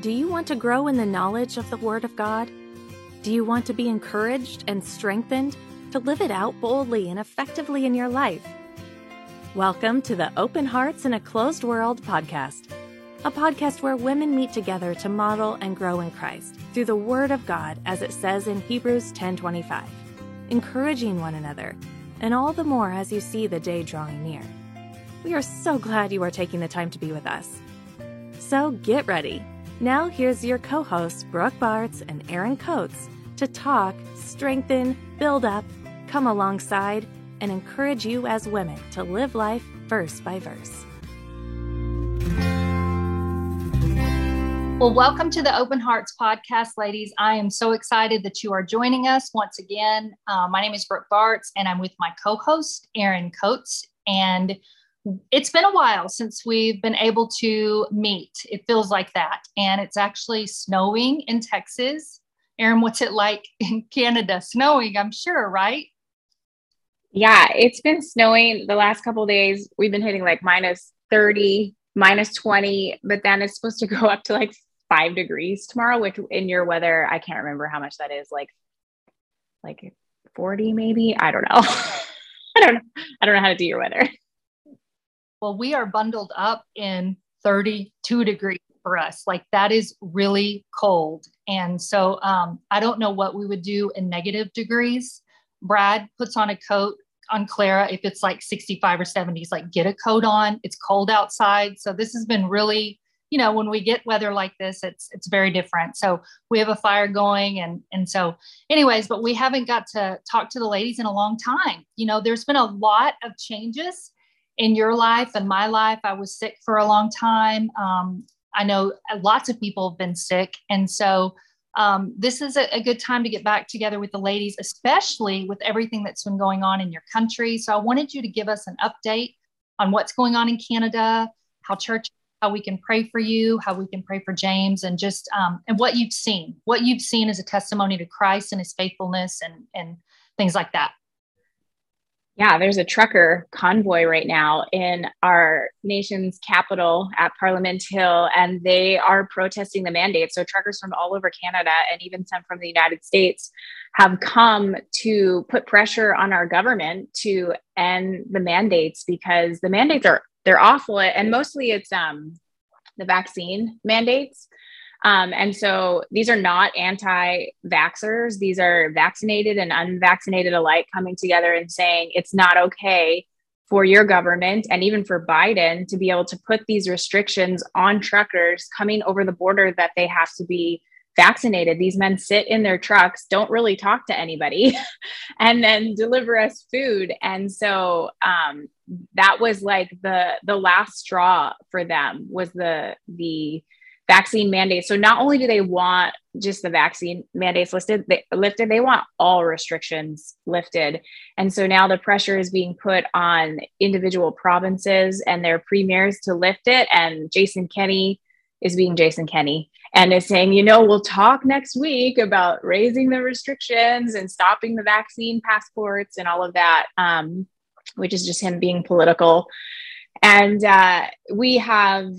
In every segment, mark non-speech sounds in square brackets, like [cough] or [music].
Do you want to grow in the knowledge of the Word of God? Do you want to be encouraged and strengthened to live it out boldly and effectively in your life? Welcome to the Open Hearts in a Closed World podcast, a podcast where women meet together to model and grow in Christ through the Word of God as it says in Hebrews 10:25, encouraging one another, and all the more as you see the day drawing near. We are so glad you are taking the time to be with us. So get ready now, here's your co hosts, Brooke Bartz and Erin Coates, to talk, strengthen, build up, come alongside, and encourage you as women to live life verse by verse. Well, welcome to the Open Hearts podcast, ladies. I am so excited that you are joining us once again. Uh, my name is Brooke Bartz, and I'm with my co host, Erin Coates. And it's been a while since we've been able to meet. It feels like that. And it's actually snowing in Texas. Erin, what's it like [laughs] in Canada? Snowing, I'm sure, right? Yeah, it's been snowing the last couple days. We've been hitting like minus 30, minus 20, but then it's supposed to go up to like five degrees tomorrow, which in your weather, I can't remember how much that is, like like 40 maybe. I don't know. [laughs] I don't know. I don't know how to do your weather. Well, we are bundled up in 32 degrees for us. Like that is really cold. And so um, I don't know what we would do in negative degrees. Brad puts on a coat on Clara if it's like 65 or 70. He's like, get a coat on. It's cold outside. So this has been really, you know, when we get weather like this, it's it's very different. So we have a fire going and and so anyways, but we haven't got to talk to the ladies in a long time. You know, there's been a lot of changes in your life and my life. I was sick for a long time. Um, I know lots of people have been sick. And so um, this is a, a, good time to get back together with the ladies, especially with everything that's been going on in your country. So I wanted you to give us an update on what's going on in Canada, how church, how we can pray for you, how we can pray for James, and just um, and what you've seen. What you've seen is a testimony to Christ and His faithfulness, and and things like that. Yeah, there's a trucker convoy right now in our nation's capital at Parliament Hill, and they are protesting the mandate. So, truckers from all over Canada and even some from the United States have come to put pressure on our government to end the mandates because the mandates are they're awful, and mostly it's um, the vaccine mandates. Um, and so these are not anti vaxxers, these are vaccinated and unvaccinated alike coming together and saying it's not okay for your government and even for Biden to be able to put these restrictions on truckers coming over the border that they have to be vaccinated. These men sit in their trucks, don't really talk to anybody, [laughs] and then deliver us food. And so um, that was like the the last straw for them was the the vaccine mandates. So not only do they want just the vaccine mandates listed, they, lifted, they want all restrictions lifted. And so now the pressure is being put on individual provinces and their premiers to lift it. And Jason Kenney is being Jason Kenney and is saying, you know, we'll talk next week about raising the restrictions and stopping the vaccine passports and all of that, um, which is just him being political. And uh, we have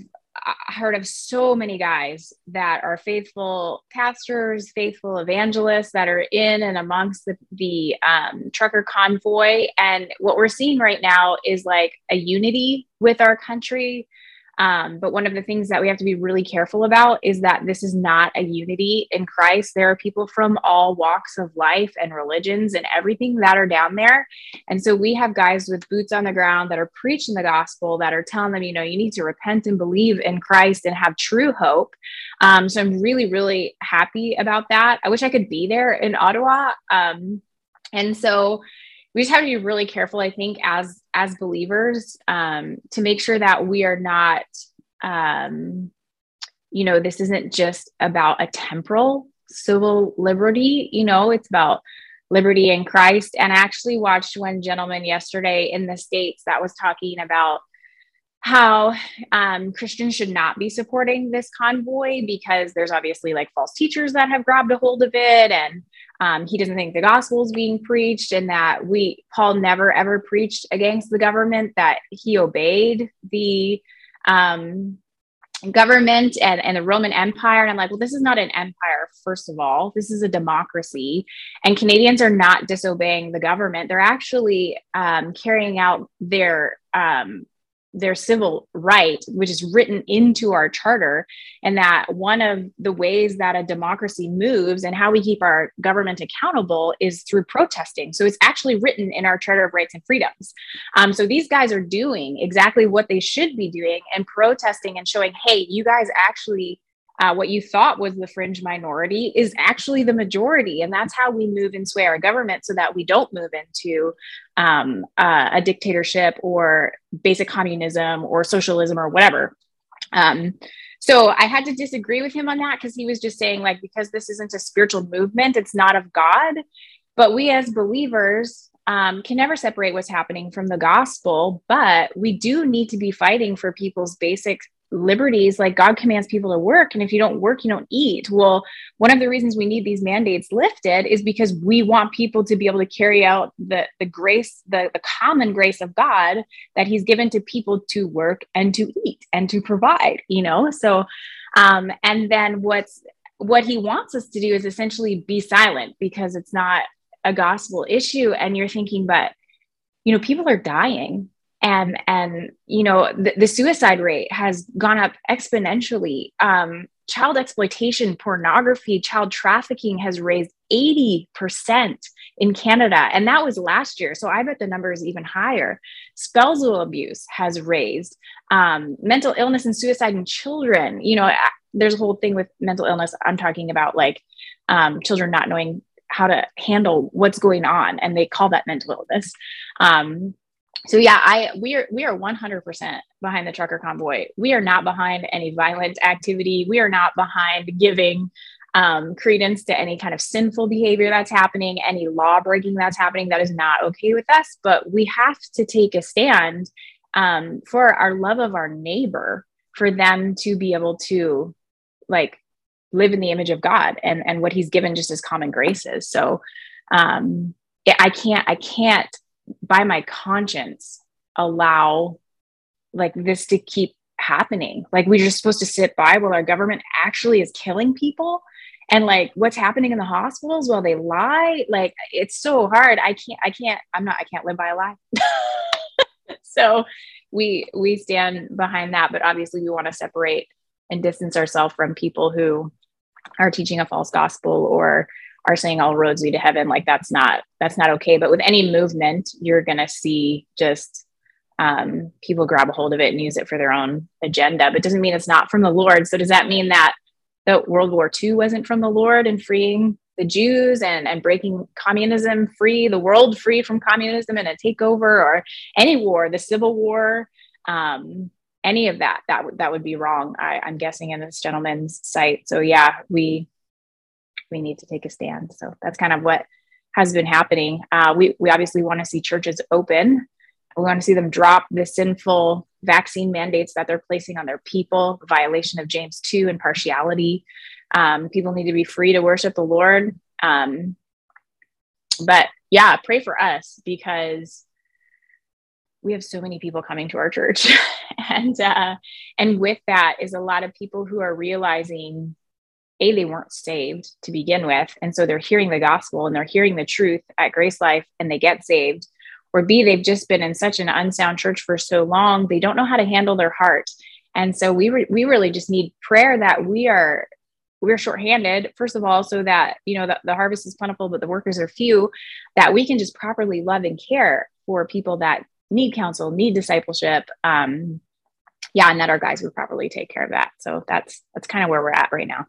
I heard of so many guys that are faithful pastors, faithful evangelists that are in and amongst the, the um, trucker convoy. And what we're seeing right now is like a unity with our country, um, but one of the things that we have to be really careful about is that this is not a unity in Christ. There are people from all walks of life and religions and everything that are down there. And so we have guys with boots on the ground that are preaching the gospel, that are telling them, you know, you need to repent and believe in Christ and have true hope. Um, so I'm really, really happy about that. I wish I could be there in Ottawa. Um, and so we just have to be really careful i think as as believers um, to make sure that we are not um, you know this isn't just about a temporal civil liberty you know it's about liberty in christ. And i actually watched one gentleman yesterday in the states that was talking about how um, Christians should not be supporting this convoy because there's obviously like false teachers that have grabbed a hold of it, and um, he doesn't think the gospel is being preached, and that we Paul never ever preached against the government; that he obeyed the um, government and, and the Roman Empire. And I'm like, well, this is not an empire, first of all. This is a democracy. And Canadians are not disobeying the government. They're actually um, carrying out their um, their civil right, which is written into our charter, and that one of the ways that a democracy moves and how we keep our government accountable is through protesting. So it's actually written in our Charter of Rights and Freedoms. Um, so these guys are doing exactly what they should be doing and protesting and showing, hey, you guys actually uh, what you thought was the fringe minority is actually the majority. And that's how we move and sway our government so that we don't move into um, uh, a dictatorship or basic communism or socialism or whatever. Um, so I had to disagree with him on that because he was just saying, like, because this isn't a spiritual movement, it's not of God. But we as believers um, can never separate what's happening from the gospel, but we do need to be fighting for people's basic liberties like god commands people to work and if you don't work you don't eat. Well one of the reasons we need these mandates lifted is because we want people to be able to carry out the the grace the, the common grace of god that he's given to people to work and to eat and to provide you know? So um and then what's what he wants us to do is essentially be silent because it's not a gospel issue and you're thinking but you know people are dying and and you know the, the suicide rate has gone up exponentially. Um, child exploitation pornography child trafficking has raised 80% in canada and that was last year. So i bet the number is even higher. Spousal abuse has raised um, mental illness and suicide in children. You know there's a whole thing with mental illness. I'm talking about like um, children not knowing how to handle what's going on and they call that mental illness. Um, so yeah i we are we are 100% behind the trucker convoy. We are not behind any violent activity. We are not behind giving um, credence to any kind of sinful behavior that's happening any law breaking that's happening that is not okay with us. But we have to take a stand um, for our love of our neighbor for them to be able to like live in the image of god and and what he's given just as common graces. So um i can't i can't by my conscience allow like this to keep happening. Like we're just supposed to sit by while our government actually is killing people. And like what's happening in the hospitals? While they lie. Like it's so hard. I can't i can't i'm not i can't live by a lie. [laughs] So we we stand behind that. But obviously we want to separate and distance ourselves from people who are teaching a false gospel or are saying all roads lead to heaven like that's not that's not okay. But with any movement you're going to see just um, people grab a hold of it and use it for their own agenda. But doesn't mean it's not from the lord. So does that mean that that world war ii wasn't from the lord and freeing the jews and and breaking communism free the world free from communism and a takeover or any war the civil war um, any of that that would that would be wrong I, i'm guessing in this gentleman's site so yeah we we need to take a stand. So that's kind of what has been happening. Uh, we, we obviously want to see churches open. We want to see them drop the sinful vaccine mandates that they're placing on their people, violation of James 2 and partiality. Um, people need to be free to worship the Lord. Um, but yeah, pray for us because we have so many people coming to our church [laughs] and uh, and with that is a lot of people who are realizing a they weren't saved to begin with and so they're hearing the gospel and they're hearing the truth at GraceLife and they get saved. Or b they've just been in such an unsound church for so long they don't know how to handle their heart. And so we re- we really just need prayer that we are we're shorthanded first of all so that you know the, the harvest is plentiful but the workers are few that we can just properly love and care for people that need counsel need discipleship um yeah and that our guys would properly take care of that. So that's that's kind of where we're at right now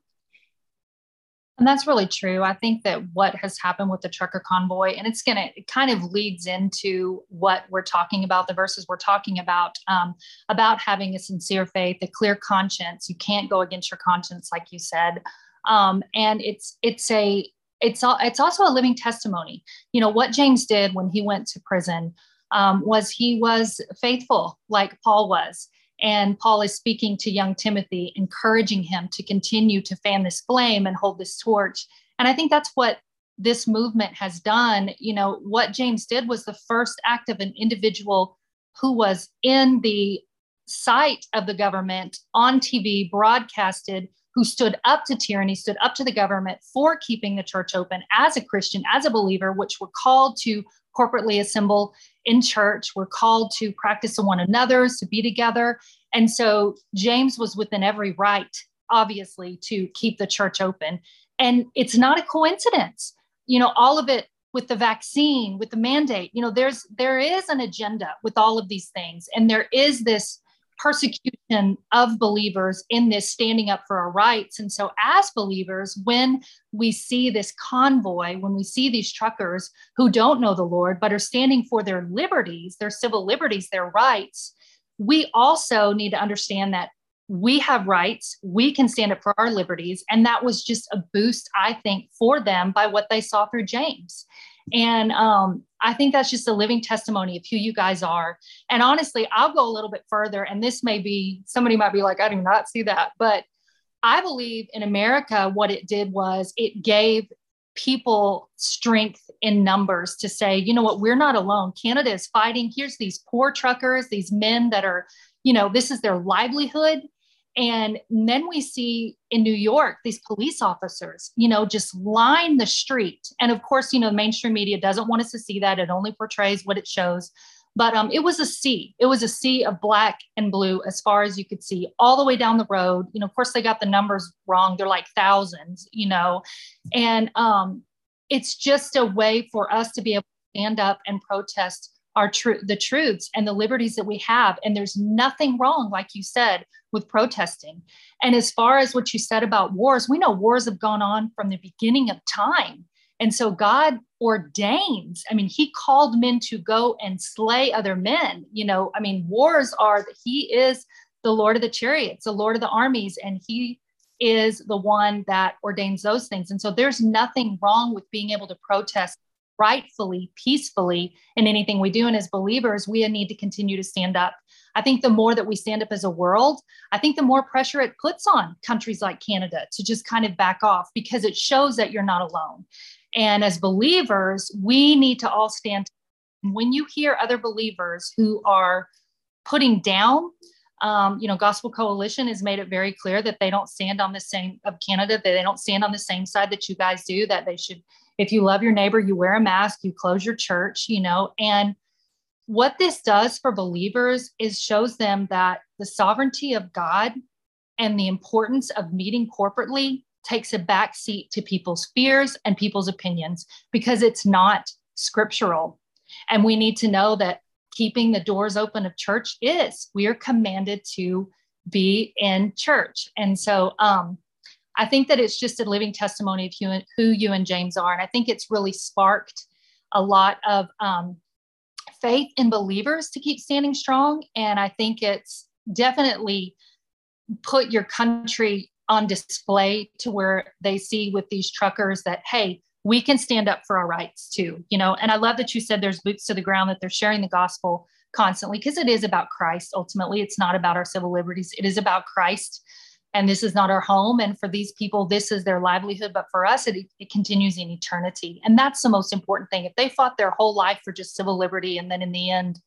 and that's really true. I think that what has happened with the trucker convoy, and it's going to, it kind of leads into what we're talking about, the verses we're talking about, um, about having a sincere faith, a clear conscience. You can't go against your conscience, like you said. Um, and it's, it's a, it's, all, it's also a living testimony. You know, what James did when he went to prison um, was he was faithful, like Paul was. And Paul is speaking to young Timothy, encouraging him to continue to fan this flame and hold this torch. And I think that's what this movement has done. You know, what James did was the first act of an individual who was in the sight of the government on TV broadcasted who stood up to tyranny, stood up to the government for keeping the church open as a Christian, as a believer, which were called to corporately assemble in church. We're called to practice on one another's, to be together. And so James was within every right, obviously, to keep the church open. And it's not a coincidence. You know, all of it with the vaccine, with the mandate, you know, there's there is an agenda with all of these things. And there is this persecution of believers in this standing up for our rights. And so, as believers, when we see this convoy, when we see these truckers who don't know the Lord, but are standing for their liberties, their civil liberties, their rights, we also need to understand that we have rights, we can stand up for our liberties. And that was just a boost, I think, for them by what they saw through James. And um, I think that's just a living testimony of who you guys are. And honestly, I'll go a little bit further. And this may be somebody might be like, I do not see that. But I believe in America, what it did was it gave people strength in numbers to say, you know what, we're not alone. Canada is fighting. Here's these poor truckers, these men that are, you know, this is their livelihood. And then we see in New York these police officers, you know, just line the street. And of course, you know, mainstream media doesn't want us to see that. It only portrays what it shows. But um, it was a sea. It was a sea of black and blue as far as you could see, all the way down the road. You know, of course, they got the numbers wrong. They're like thousands, you know. And um, it's just a way for us to be able to stand up and protest our truth the truths and the liberties that we have and there's nothing wrong like you said with protesting and as far as what you said about wars we know wars have gone on from the beginning of time and so god ordains i mean he called men to go and slay other men you know i mean wars are he is the lord of the chariots the lord of the armies and he is the one that ordains those things and so there's nothing wrong with being able to protest rightfully, peacefully in anything we do. And as believers, we need to continue to stand up. I think the more that we stand up as a world, I think the more pressure it puts on countries like Canada to just kind of back off because it shows that you're not alone. And as believers, we need to all stand. When you hear other believers who are putting down, um, you know, Gospel Coalition has made it very clear that they don't stand on the same of Canada, that they don't stand on the same side that you guys do, that they should if you love your neighbor, you wear a mask, you close your church, you know, and what this does for believers is shows them that the sovereignty of God and the importance of meeting corporately takes a back seat to people's fears and people's opinions because it's not scriptural. And we need to know that keeping the doors open of church is. We are commanded to be in church. And so um, I think that it's just a living testimony of who, who you and James are. And I think it's really sparked a lot of um, faith in believers to keep standing strong. And I think it's definitely put your country on display to where they see with these truckers that, hey, we can stand up for our rights too, you know. And I love that you said there's boots to the ground, that they're sharing the gospel constantly because it is about Christ ultimately. It's not about our civil liberties, it is about Christ and this is not our home. And for these people this is their livelihood. But for us it, it continues in eternity. And that's the most important thing. If they fought their whole life for just civil liberty and then in the end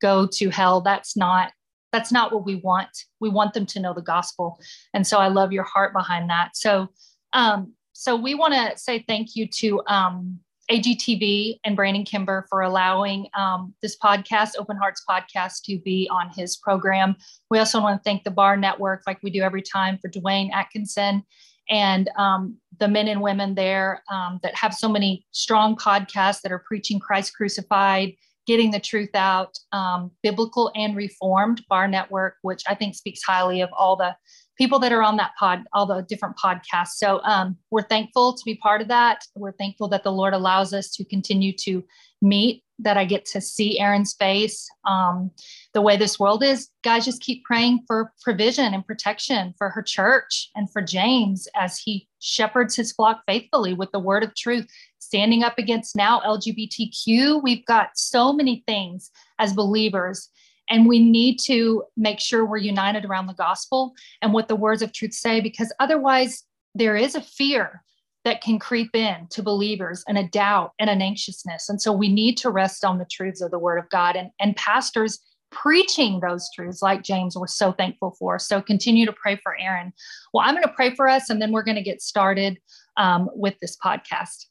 go to hell that's not that's not what we want. We want them to know the gospel. And so i love your heart behind that. So um so we want to say thank you to um AGTV and Brandon Kimber for allowing um, this podcast, Open Hearts Podcast, to be on his program. We also want to thank the Bar Network, like we do every time, for Dwayne Atkinson and um, the men and women there um, that have so many strong podcasts that are preaching Christ crucified, getting the truth out, um, biblical and reformed Bar Network, which I think speaks highly of all the people that are on that pod, all the different podcasts. So um, we're thankful to be part of that. We're thankful that the Lord allows us to continue to meet, that I get to see Erin's face. Um, the way this world is, guys, just keep praying for provision and protection for her church and for James as he shepherds his flock faithfully with the word of truth, standing up against now LGBTQ. We've got so many things as believers and we need to make sure we're united around the gospel and what the words of truth say, because otherwise, there is a fear that can creep in to believers and a doubt and an anxiousness. And so we need to rest on the truths of the word of God. And, and pastors preaching those truths like James we're so thankful for. So continue to pray for Erin. Well, I'm going to pray for us and then we're going to get started um, with this podcast.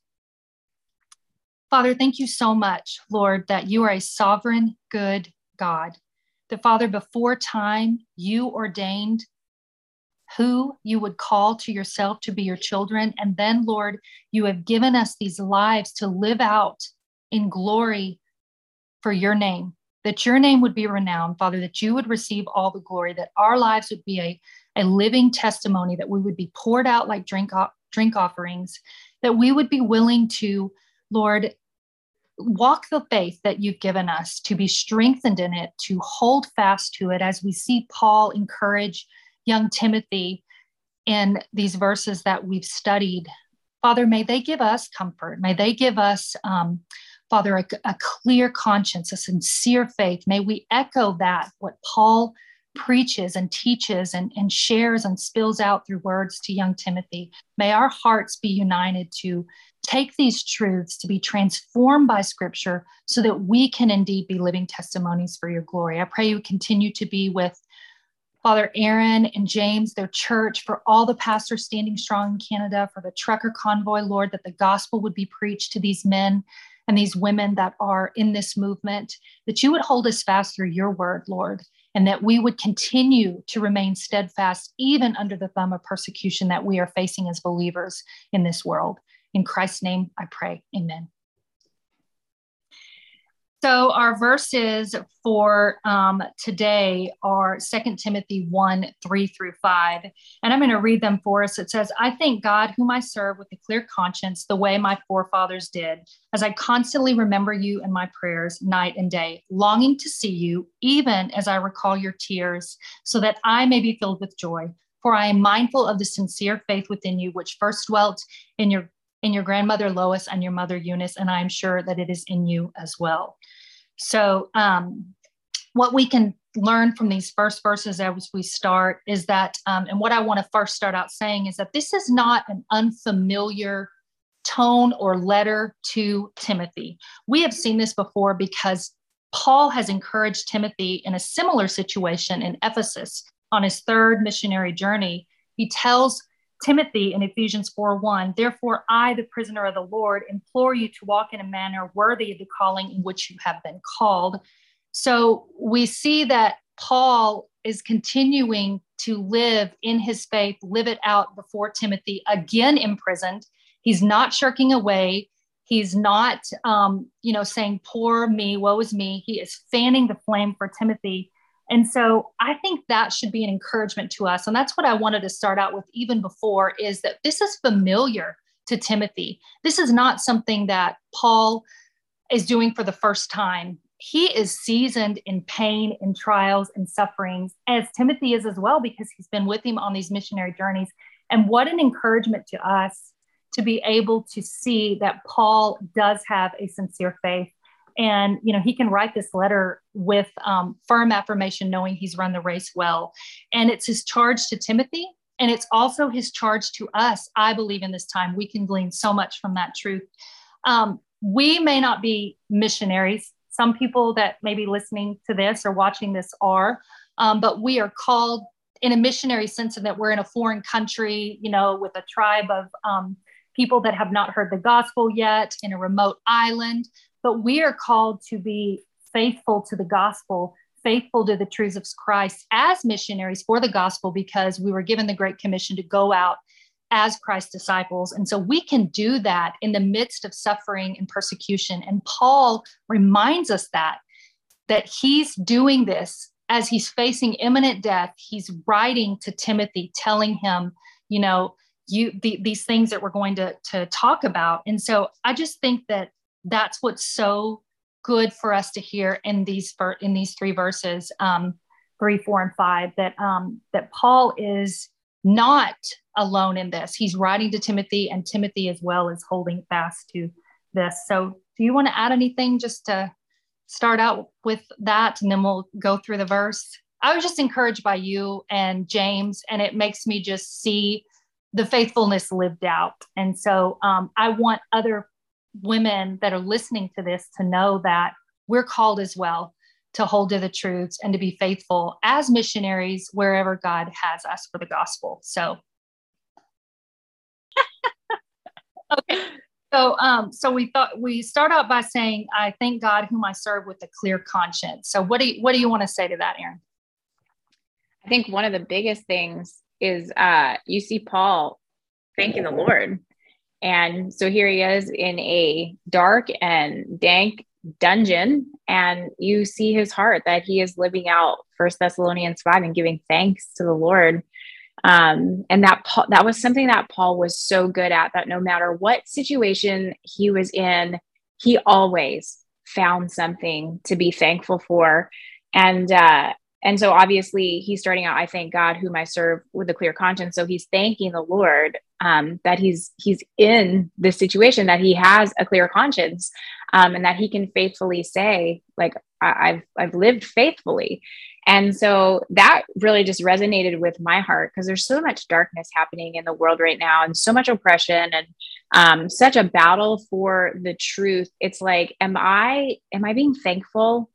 Father, thank you so much, Lord, that you are a sovereign, good God. That, Father, before time, you ordained who you would call to yourself to be your children. And then, Lord, you have given us these lives to live out in glory for your name, that your name would be renowned, Father, that you would receive all the glory, that our lives would be a, a living testimony, that we would be poured out like drink, drink offerings, that we would be willing to, Lord, walk the faith that you've given us, to be strengthened in it, to hold fast to it, as we see Paul encourage young Timothy in these verses that we've studied. Father, may they give us comfort. May they give us, um, Father, a, a clear conscience, a sincere faith. May we echo that, what Paul preaches and teaches and, and shares and spills out through words to young Timothy. May our hearts be united to take these truths to be transformed by scripture so that we can indeed be living testimonies for your glory. I pray you continue to be with Father Erin and James, their church, for all the pastors standing strong in Canada, for the trucker convoy, Lord, that the gospel would be preached to these men and these women that are in this movement, that you would hold us fast through your word, Lord, and that we would continue to remain steadfast even under the thumb of persecution that we are facing as believers in this world. In Christ's name, I pray. Amen. So our verses for um, today are 2 Timothy 1, 3 through 5. And I'm going to read them for us. It says, I thank God whom I serve with a clear conscience, the way my forefathers did, as I constantly remember you in my prayers night and day, longing to see you, even as I recall your tears, so that I may be filled with joy. For I am mindful of the sincere faith within you, which first dwelt in your in your grandmother Lois and your mother Eunice, and I am sure that it is in you as well. So, um, what we can learn from these first verses as we start is that, um, and what I want to first start out saying is that this is not an unfamiliar tone or letter to Timothy. We have seen this before because Paul has encouraged Timothy in a similar situation in Ephesus on his third missionary journey. He tells Timothy in Ephesians 4 1, therefore, I, the prisoner of the Lord, implore you to walk in a manner worthy of the calling in which you have been called. So we see that Paul is continuing to live in his faith, live it out before Timothy, again imprisoned. He's not shirking away. He's not, um, you know, saying, poor me, woe is me. He is fanning the flame for Timothy and so I think that should be an encouragement to us. And that's what I wanted to start out with even before is that this is familiar to Timothy. This is not something that Paul is doing for the first time. He is seasoned in pain and trials and sufferings, as Timothy is as well, because he's been with him on these missionary journeys. And what an encouragement to us to be able to see that Paul does have a sincere faith and you know he can write this letter with um, firm affirmation knowing he's run the race well. And it's his charge to timothy and it's also his charge to us i believe in this time. We can glean so much from that truth. Um, we may not be missionaries. Some people that may be listening to this or watching this are um, but we are called in a missionary sense in that we're in a foreign country you know with a tribe of um, people that have not heard the gospel yet in a remote island but we are called to be faithful to the gospel, faithful to the truths of Christ as missionaries for the gospel because we were given the Great Commission to go out as Christ's disciples. And so we can do that in the midst of suffering and persecution. And Paul reminds us that that he's doing this as he's facing imminent death. He's writing to Timothy, telling him, you know, you the, these things that we're going to, to talk about. And so I just think that that's what's so good for us to hear in these in these three verses, um, three, four, and five, that um, that Paul is not alone in this. He's writing to Timothy, and Timothy as well is holding fast to this. So, do you want to add anything just to start out with that, and then we'll go through the verse? I was just encouraged by you and James, and it makes me just see the faithfulness lived out. And so um, I want other women that are listening to this to know that we're called as well to hold to the truths and to be faithful as missionaries wherever God has us for the gospel. So, [laughs] okay. So, um, so we thought we start out by saying, "I thank God whom I serve with a clear conscience." So, what do you, what do you want to say to that, Erin? I think one of the biggest things is uh, you see Paul thanking the Lord, and so here he is in a dark and dank dungeon, and you see his heart that he is living out First Thessalonians five and giving thanks to the Lord um, and that Paul, that was something that Paul was so good at that no matter what situation he was in, he always found something to be thankful for. And uh, and so obviously he's starting out, I thank God whom I serve with a clear conscience. So he's thanking the Lord um, that he's he's in this situation, that he has a clear conscience, um, and that he can faithfully say, like, I- I've I've lived faithfully. And so that really just resonated with my heart because there's so much darkness happening in the world right now and so much oppression and um, such a battle for the truth. It's like, am I am I being thankful?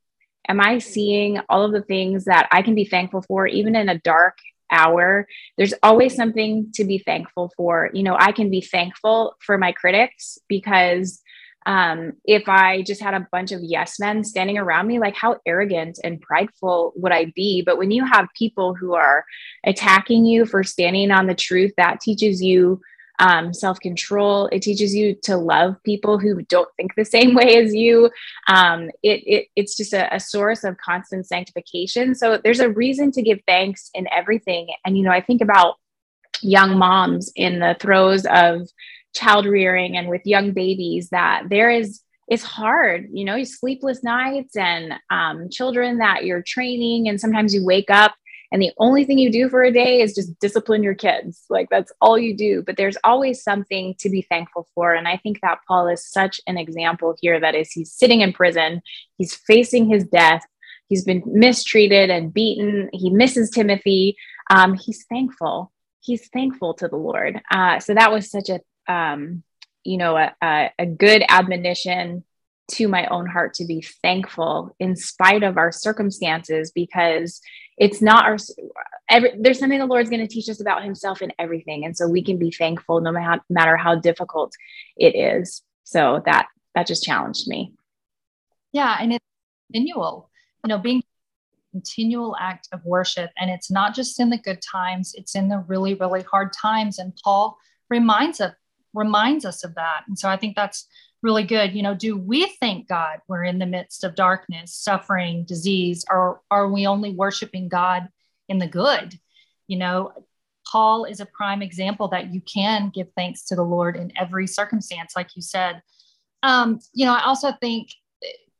Am I seeing all of the things that I can be thankful for, even in a dark hour? There's always something to be thankful for. You know, I can be thankful for my critics because um, if I just had a bunch of yes men standing around me, like how arrogant and prideful would I be? But when you have people who are attacking you for standing on the truth, that teaches you um, self control. It teaches you to love people who don't think the same way as you. Um, it, it, it's just a, a source of constant sanctification. So there's a reason to give thanks in everything. And, you know, I think about young moms in the throes of child rearing and with young babies that there is it's hard you know sleepless nights and um, children that you're training and sometimes you wake up and the only thing you do for a day is just discipline your kids. Like that's all you do. But there's always something to be thankful for. And i think that paul is such an example here that is he's sitting in prison he's facing his death. He's been mistreated and beaten. He misses timothy. Um, he's thankful. He's thankful to the lord. Uh, so that was such a um, you know, a, a, a good admonition to my own heart to be thankful in spite of our circumstances because it's not our every, there's something the lord's going to teach us about himself in everything and so we can be thankful no matter, matter how difficult it is so that that just challenged me yeah and it's continual you know being continual act of worship and it's not just in the good times it's in the really really hard times and paul reminds us reminds us of that. And so I think that's really good. You know, do we thank God we're in the midst of darkness, suffering, disease, or are we only worshiping God in the good? You know, Paul is a prime example that you can give thanks to the Lord in every circumstance, like you said. Um, you know, I also think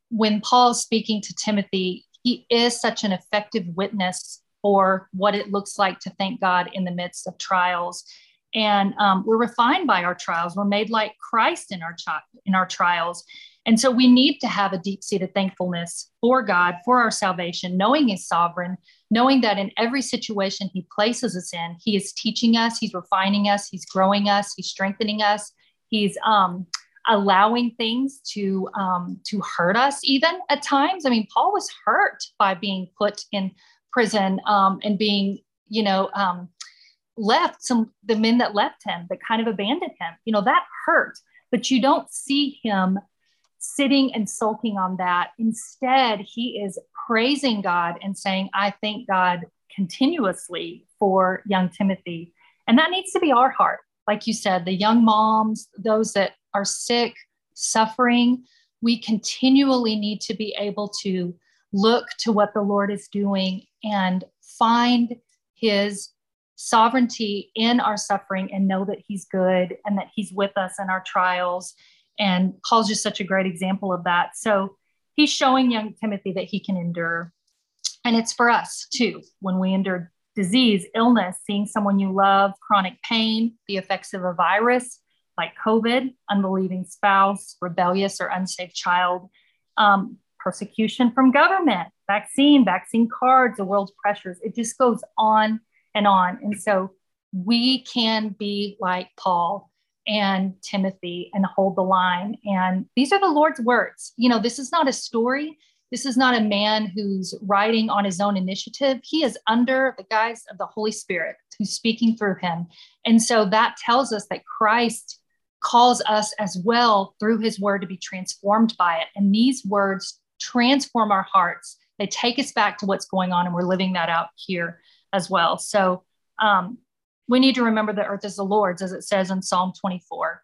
when Paul's speaking to Timothy, he is such an effective witness for what it looks like to thank God in the midst of trials and um, we're refined by our trials. We're made like Christ in our in our trials, and so we need to have a deep seated thankfulness for God for our salvation, knowing He's sovereign, knowing that in every situation He places us in, He is teaching us, He's refining us, He's growing us, He's strengthening us, He's um, allowing things to um, to hurt us even at times. I mean, Paul was hurt by being put in prison um, and being, you know, um, left some the men that left him that kind of abandoned him you know that hurt but you don't see him sitting and sulking on that. Instead he is praising god and saying i thank god continuously for young timothy. And that needs to be our heart. Like you said the young moms those that are sick suffering we continually need to be able to look to what the lord is doing and find his sovereignty in our suffering and know that he's good and that he's with us in our trials. And Paul's just such a great example of that. So he's showing young Timothy that he can endure. And it's for us too, when we endure disease, illness, seeing someone you love, chronic pain, the effects of a virus like COVID, unbelieving spouse, rebellious or unsafe child, um, persecution from government, vaccine, vaccine cards, the world's pressures. It just goes on and on. And so we can be like Paul and Timothy and hold the line. And these are the Lord's words. You know, this is not a story. this is not a man who's writing on his own initiative. He is under the guise of the Holy Spirit who's speaking through him. And so that tells us that Christ calls us as well through his word to be transformed by it. And these words transform our hearts. They take us back to what's going on, and we're living that out here as well. So um, we need to remember the earth is the Lord's, as it says in Psalm 24.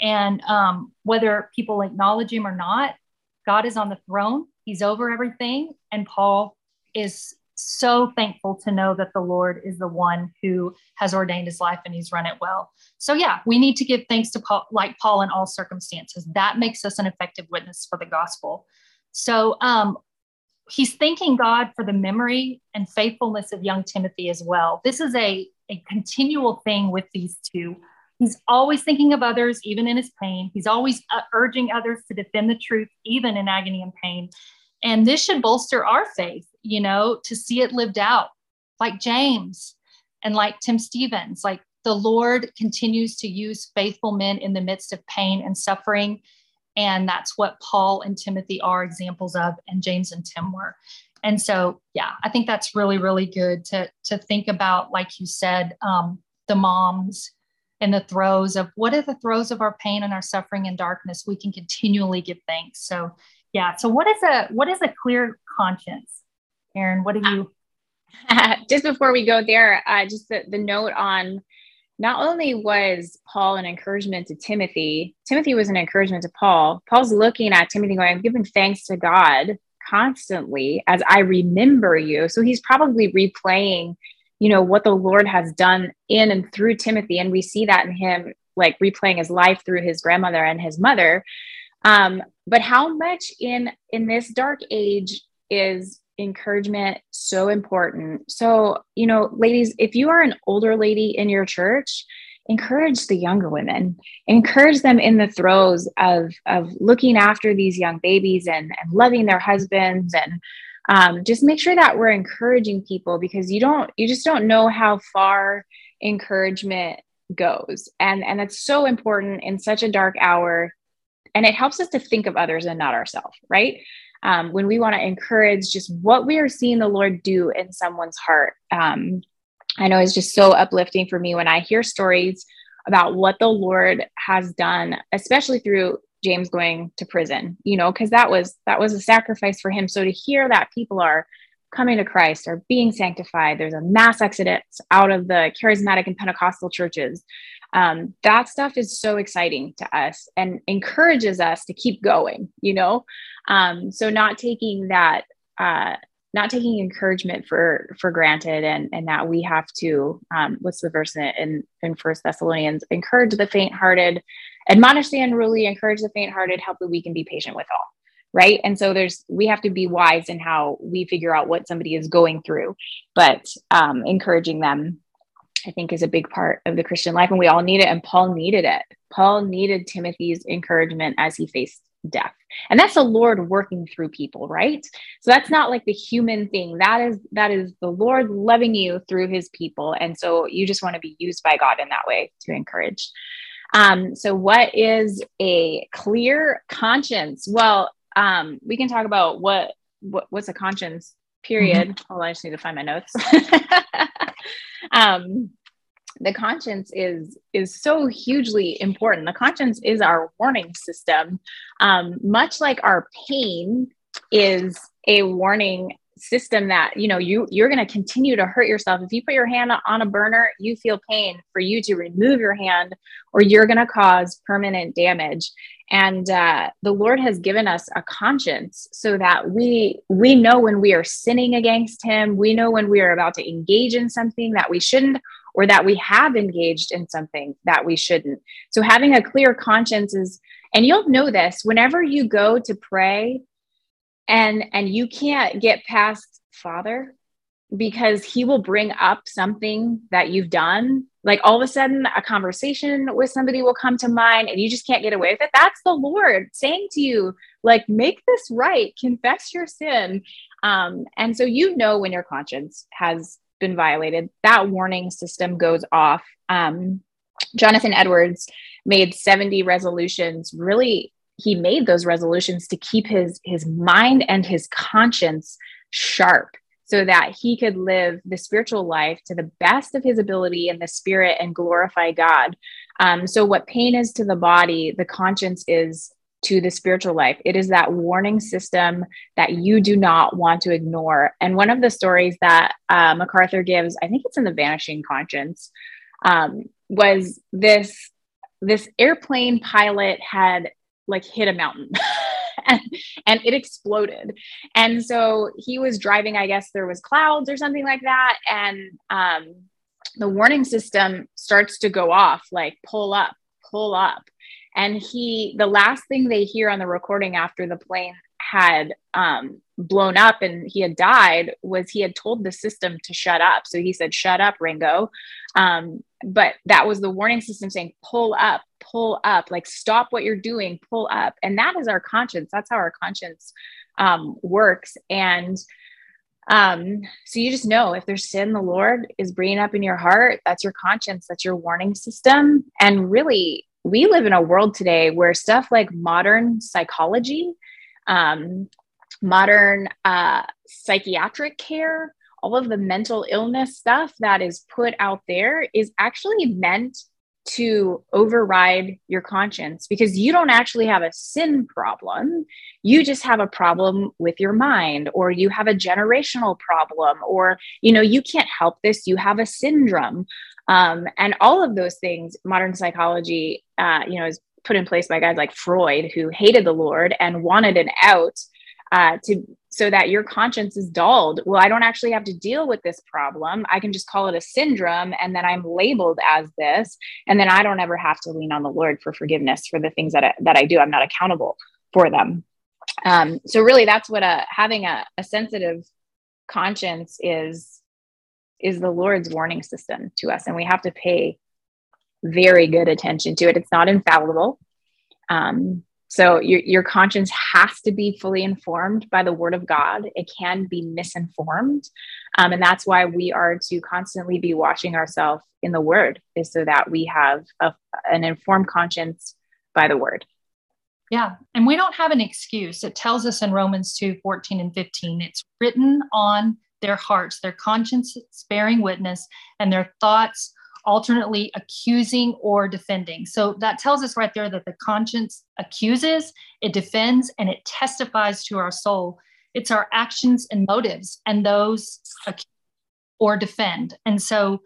And um, whether people acknowledge him or not, God is on the throne, he's over everything. And Paul is so thankful to know that the Lord is the one who has ordained his life and he's run it well. So, yeah, we need to give thanks to Paul, like Paul in all circumstances. That makes us an effective witness for the gospel. So, um, he's thanking God for the memory and faithfulness of young Timothy as well. This is a, a continual thing with these two. He's always thinking of others, even in his pain. He's always uh, urging others to defend the truth, even in agony and pain. And this should bolster our faith, you know, to see it lived out, like James and like Tim Stephens. Like the Lord continues to use faithful men in the midst of pain and suffering. And that's what Paul and Timothy are examples of, and James and Tim were. And so, yeah, I think that's really, really good to, to think about, like you said, um, the moms in the throes of what are the throes of our pain and our suffering and darkness, we can continually give thanks. So yeah so what is a what is a clear conscience Erin what do you [laughs] just before we go there uh, just the, the note on not only was paul an encouragement to timothy timothy was an encouragement to paul. Paul's looking at timothy going i'm giving thanks to god constantly as i remember you. So he's probably replaying you know what the lord has done in and through timothy. And we see that in him like replaying his life through his grandmother and his mother. Um, but how much in in this dark age is encouragement so important. So you know ladies if you are an older lady in your church encourage the younger women. Encourage them in the throes of of looking after these young babies and, and loving their husbands. And um, just make sure that we're encouraging people because you don't you just don't know how far encouragement goes. And and it's so important in such a dark hour. And it helps us to think of others and not ourselves, right? Um, when we want to encourage just what we are seeing the Lord do in someone's heart. Um, I know it's just so uplifting for me when I hear stories about what the Lord has done, especially through James going to prison, you know, because that was that was a sacrifice for him. So to hear that people are coming to Christ, are being sanctified, there's a mass exodus out of the charismatic and Pentecostal churches um, that stuff is so exciting to us and encourages us to keep going you know? Um, so not taking that uh, not taking encouragement for for granted and and that we have to um, what's the verse in in first thessalonians? Encourage the faint hearted admonish the unruly encourage the faint hearted help the weak and be patient with all right? And so there's we have to be wise in how we figure out what somebody is going through but um, encouraging them I think is a big part of the Christian life. And we all need it. And Paul needed it. Paul needed Timothy's encouragement as he faced death. And that's the Lord working through people, right? So that's not like the human thing. That is that is the Lord loving you through his people. And so you just want to be used by God in that way to encourage. Um, so what is a clear conscience? Well, um, we can talk about what, what what's a conscience period. Mm-hmm. Hold on, I just need to find my notes. [laughs] um, the conscience is is so hugely important. The conscience is our warning system. Um, much like our pain is a warning system that you know you you're going to continue to hurt yourself. If you put your hand on a burner you feel pain for you to remove your hand or you're going to cause permanent damage. And uh, the lord has given us a conscience so that we we know when we are sinning against him. We know when we are about to engage in something that we shouldn't or that we have engaged in something that we shouldn't. So having a clear conscience is and you'll know this whenever you go to pray and and you can't get past father because he will bring up something that you've done like all of a sudden a conversation with somebody will come to mind and you just can't get away with it that's the lord saying to you like make this right confess your sin um, and so you know when your conscience has been violated, that warning system goes off. Um, Jonathan Edwards made 70 resolutions really he made those resolutions to keep his his mind and his conscience sharp so that he could live the spiritual life to the best of his ability in the spirit and glorify God. Um, so, what pain is to the body, the conscience is to the spiritual life. It is that warning system that you do not want to ignore. And one of the stories that uh, MacArthur gives, I think it's in The Vanishing Conscience, um, was this this airplane pilot had like hit a mountain. [laughs] and, and it exploded. And so he was driving, I guess there was clouds or something like that. And um, the warning system starts to go off, like pull up, pull up. And he, the last thing they hear on the recording after the plane had um, blown up and he had died was he had told the system to shut up. So he said, Shut up, gringo. Um, but that was the warning system saying, Pull up, pull up, like stop what you're doing, pull up. And that is our conscience. That's how our conscience um, works. And um, so you just know if there's sin the Lord is bringing up in your heart, that's your conscience, that's your warning system. And really, we live in a world today where stuff like modern psychology, um, modern uh, psychiatric care, all of the mental illness stuff that is put out there is actually meant to override your conscience because you don't actually have a sin problem. You just have a problem with your mind, or you have a generational problem, or you know, you can't help this, you have a syndrome. Um, and all of those things, modern psychology, uh, you know, is put in place by guys like Freud, who hated the Lord and wanted an out uh, to so that your conscience is dulled. Well, I don't actually have to deal with this problem. I can just call it a syndrome, and then I'm labeled as this, and then I don't ever have to lean on the Lord for forgiveness for the things that I, that I do. I'm not accountable for them. Um, so really, that's what a having a, a sensitive conscience is is the Lord's warning system to us, and we have to pay very good attention to it. It's not infallible. Um, so your, your conscience has to be fully informed by the word of God. It can be misinformed. Um, and that's why we are to constantly be watching ourselves in the word, is so that we have a, an informed conscience by the word. Yeah. And we don't have an excuse. It tells us in Romans 2 14 and 15, it's written on their hearts, their conscience bearing witness, and their thoughts alternately accusing or defending. So that tells us right there that the conscience accuses, it defends, and it testifies to our soul. It's our actions and motives, and those accuse or defend. And so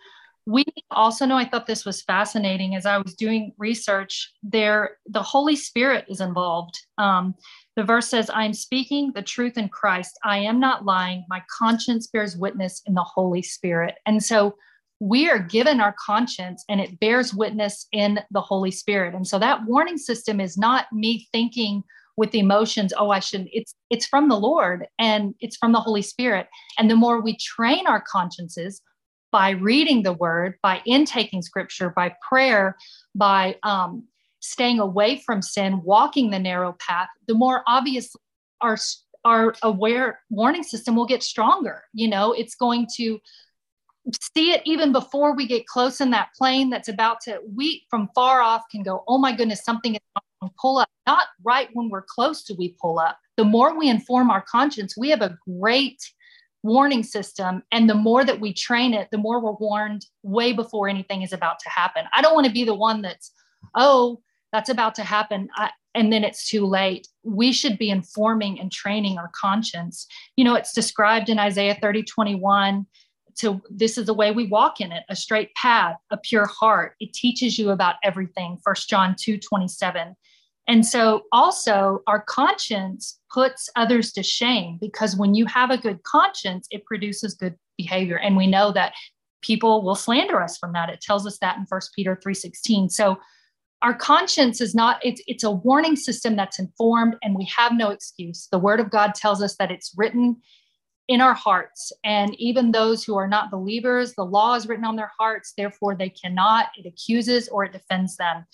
we also know, I thought this was fascinating as I was doing research, there, the Holy Spirit is involved. Um, the verse says, I am speaking the truth in Christ. I am not lying. My conscience bears witness in the Holy Spirit. And so we are given our conscience and it bears witness in the Holy Spirit. And so that warning system is not me thinking with emotions, oh, I shouldn't. It's it's from the Lord and it's from the Holy Spirit. And the more we train our consciences by reading the word, by intaking scripture, by prayer, by um, staying away from sin, walking the narrow path, the more obviously our our aware warning system will get stronger. You know, it's going to see it even before we get close in that plane that's about to we from far off can go oh my goodness something is pull up not right when we're close to we pull up the more we inform our conscience we have a great warning system and the more that we train it the more we're warned way before anything is about to happen. I don't want to be the one that's oh that's about to happen I, and then it's too late. We should be informing and training our conscience. You know it's described in isaiah 30 21 to this is the way we walk in it a straight path a pure heart. It teaches you about everything first john 2 27 and so also our conscience puts others to shame because when you have a good conscience it produces good behavior. And we know that people will slander us from that. It tells us that in first peter 3.16 so our conscience is not it's it's a warning system that's informed and we have no excuse. The word of god tells us that it's written in our hearts. And even those who are not believers, the law is written on their hearts, therefore they cannot, it accuses or it defends them.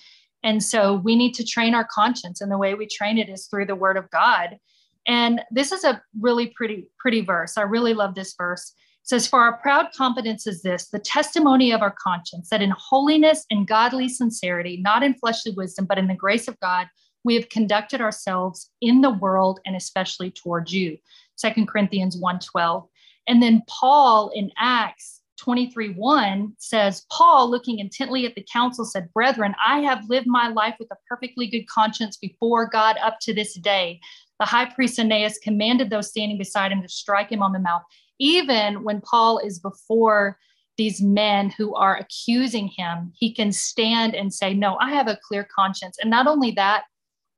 And so we need to train our conscience. And the way we train it is through the word of God. And this is a really pretty, pretty verse. I really love this verse. It says, For our proud confidence is this, the testimony of our conscience, that in holiness and godly sincerity, not in fleshly wisdom, but in the grace of God, we have conducted ourselves in the world and especially towards you. Second Corinthians 1:12. And then Paul in Acts 23 1 says, Paul, looking intently at the council, said, Brethren, I have lived my life with a perfectly good conscience before God up to this day. The high priest Ananias commanded those standing beside him to strike him on the mouth. Even when Paul is before these men who are accusing him, he can stand and say, No, I have a clear conscience. And not only that,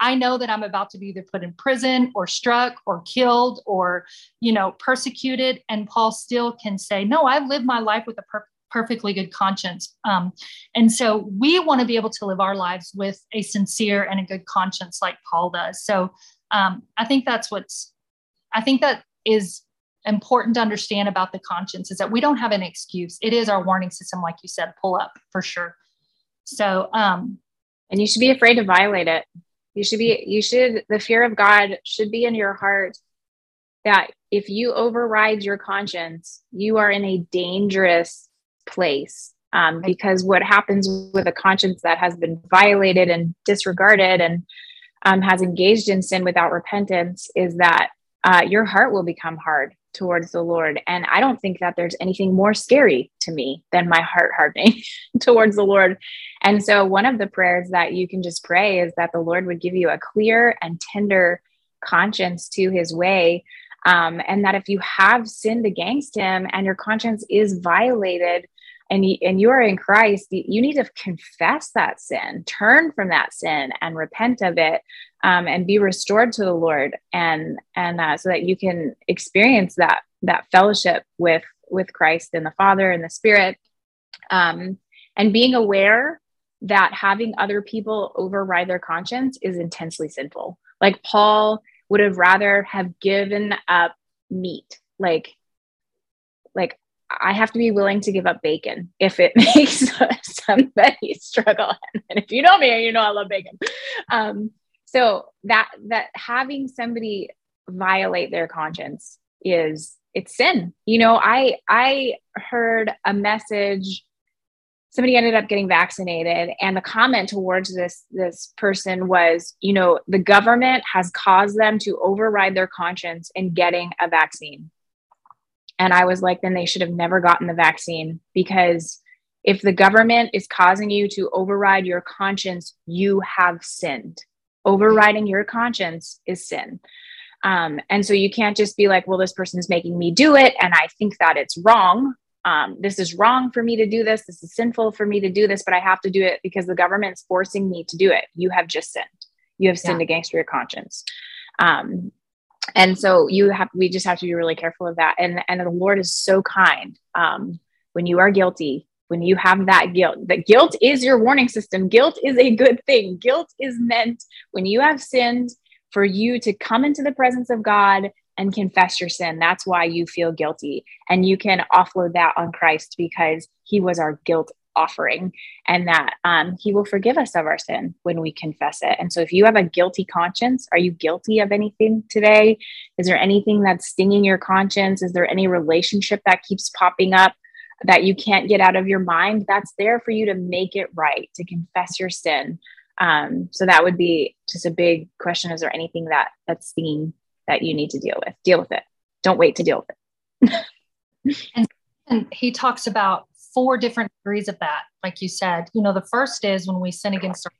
I know that I'm about to be either put in prison or struck or killed or, you know, persecuted. And Paul still can say, No, I've lived my life with a per- perfectly good conscience. Um, and so we want to be able to live our lives with a sincere and a good conscience like Paul does. So um, I think that's what's, I think that is important to understand about the conscience is that we don't have an excuse. It is our warning system, like you said, pull up for sure. So, um, and you should be afraid to violate it. You should be, you should, the fear of God should be in your heart that if you override your conscience, you are in a dangerous place. Um, because what happens with a conscience that has been violated and disregarded and um, has engaged in sin without repentance is that uh, your heart will become hard towards the Lord. And I don't think that there's anything more scary to me than my heart hardening [laughs] towards the Lord. And so, one of the prayers that you can just pray is that the Lord would give you a clear and tender conscience to his way. Um, and that if you have sinned against him and your conscience is violated, and you, and you are in Christ, you need to confess that sin, turn from that sin, and repent of it, um, and be restored to the Lord, and and uh, so that you can experience that that fellowship with with Christ and the Father and the Spirit, um, and being aware that having other people override their conscience is intensely sinful. Like Paul would have rather have given up meat, like like I have to be willing to give up bacon if it [laughs] makes somebody struggle. And if you know me, you know I love bacon. Um, so that that having somebody violate their conscience is it's sin. You know, I I heard a message. Somebody ended up getting vaccinated, and the comment towards this this person was, you know, the government has caused them to override their conscience in getting a vaccine and I was like, then they should have never gotten the vaccine because if the government is causing you to override your conscience, you have sinned. Overriding your conscience is sin. Um, and so you can't just be like, well, this person is making me do it. And I think that it's wrong. Um, this is wrong for me to do this. This is sinful for me to do this, but I have to do it because the government's forcing me to do it. You have just sinned. You have sinned yeah. against your conscience. Um, and so you have we just have to be really careful of that. And and the lord is so kind um, when you are guilty when you have that guilt that guilt is your warning system. Guilt is a good thing. Guilt is meant when you have sinned for you to come into the presence of god and confess your sin. That's why you feel guilty. And you can offload that on christ because he was our guilt offering and that um, he will forgive us of our sin when we confess it. And so, if you have a guilty conscience, are you guilty of anything today? Is there anything that's stinging your conscience? Is there any relationship that keeps popping up that you can't get out of your mind? That's there for you to make it right, to confess your sin. Um, so that would be just a big question. Is there anything that that's stinging that you need to deal with? Deal with it. Don't wait to deal with it. and, [laughs] and he talks about four different degrees of that, like you said. You know, the first is when we sin against our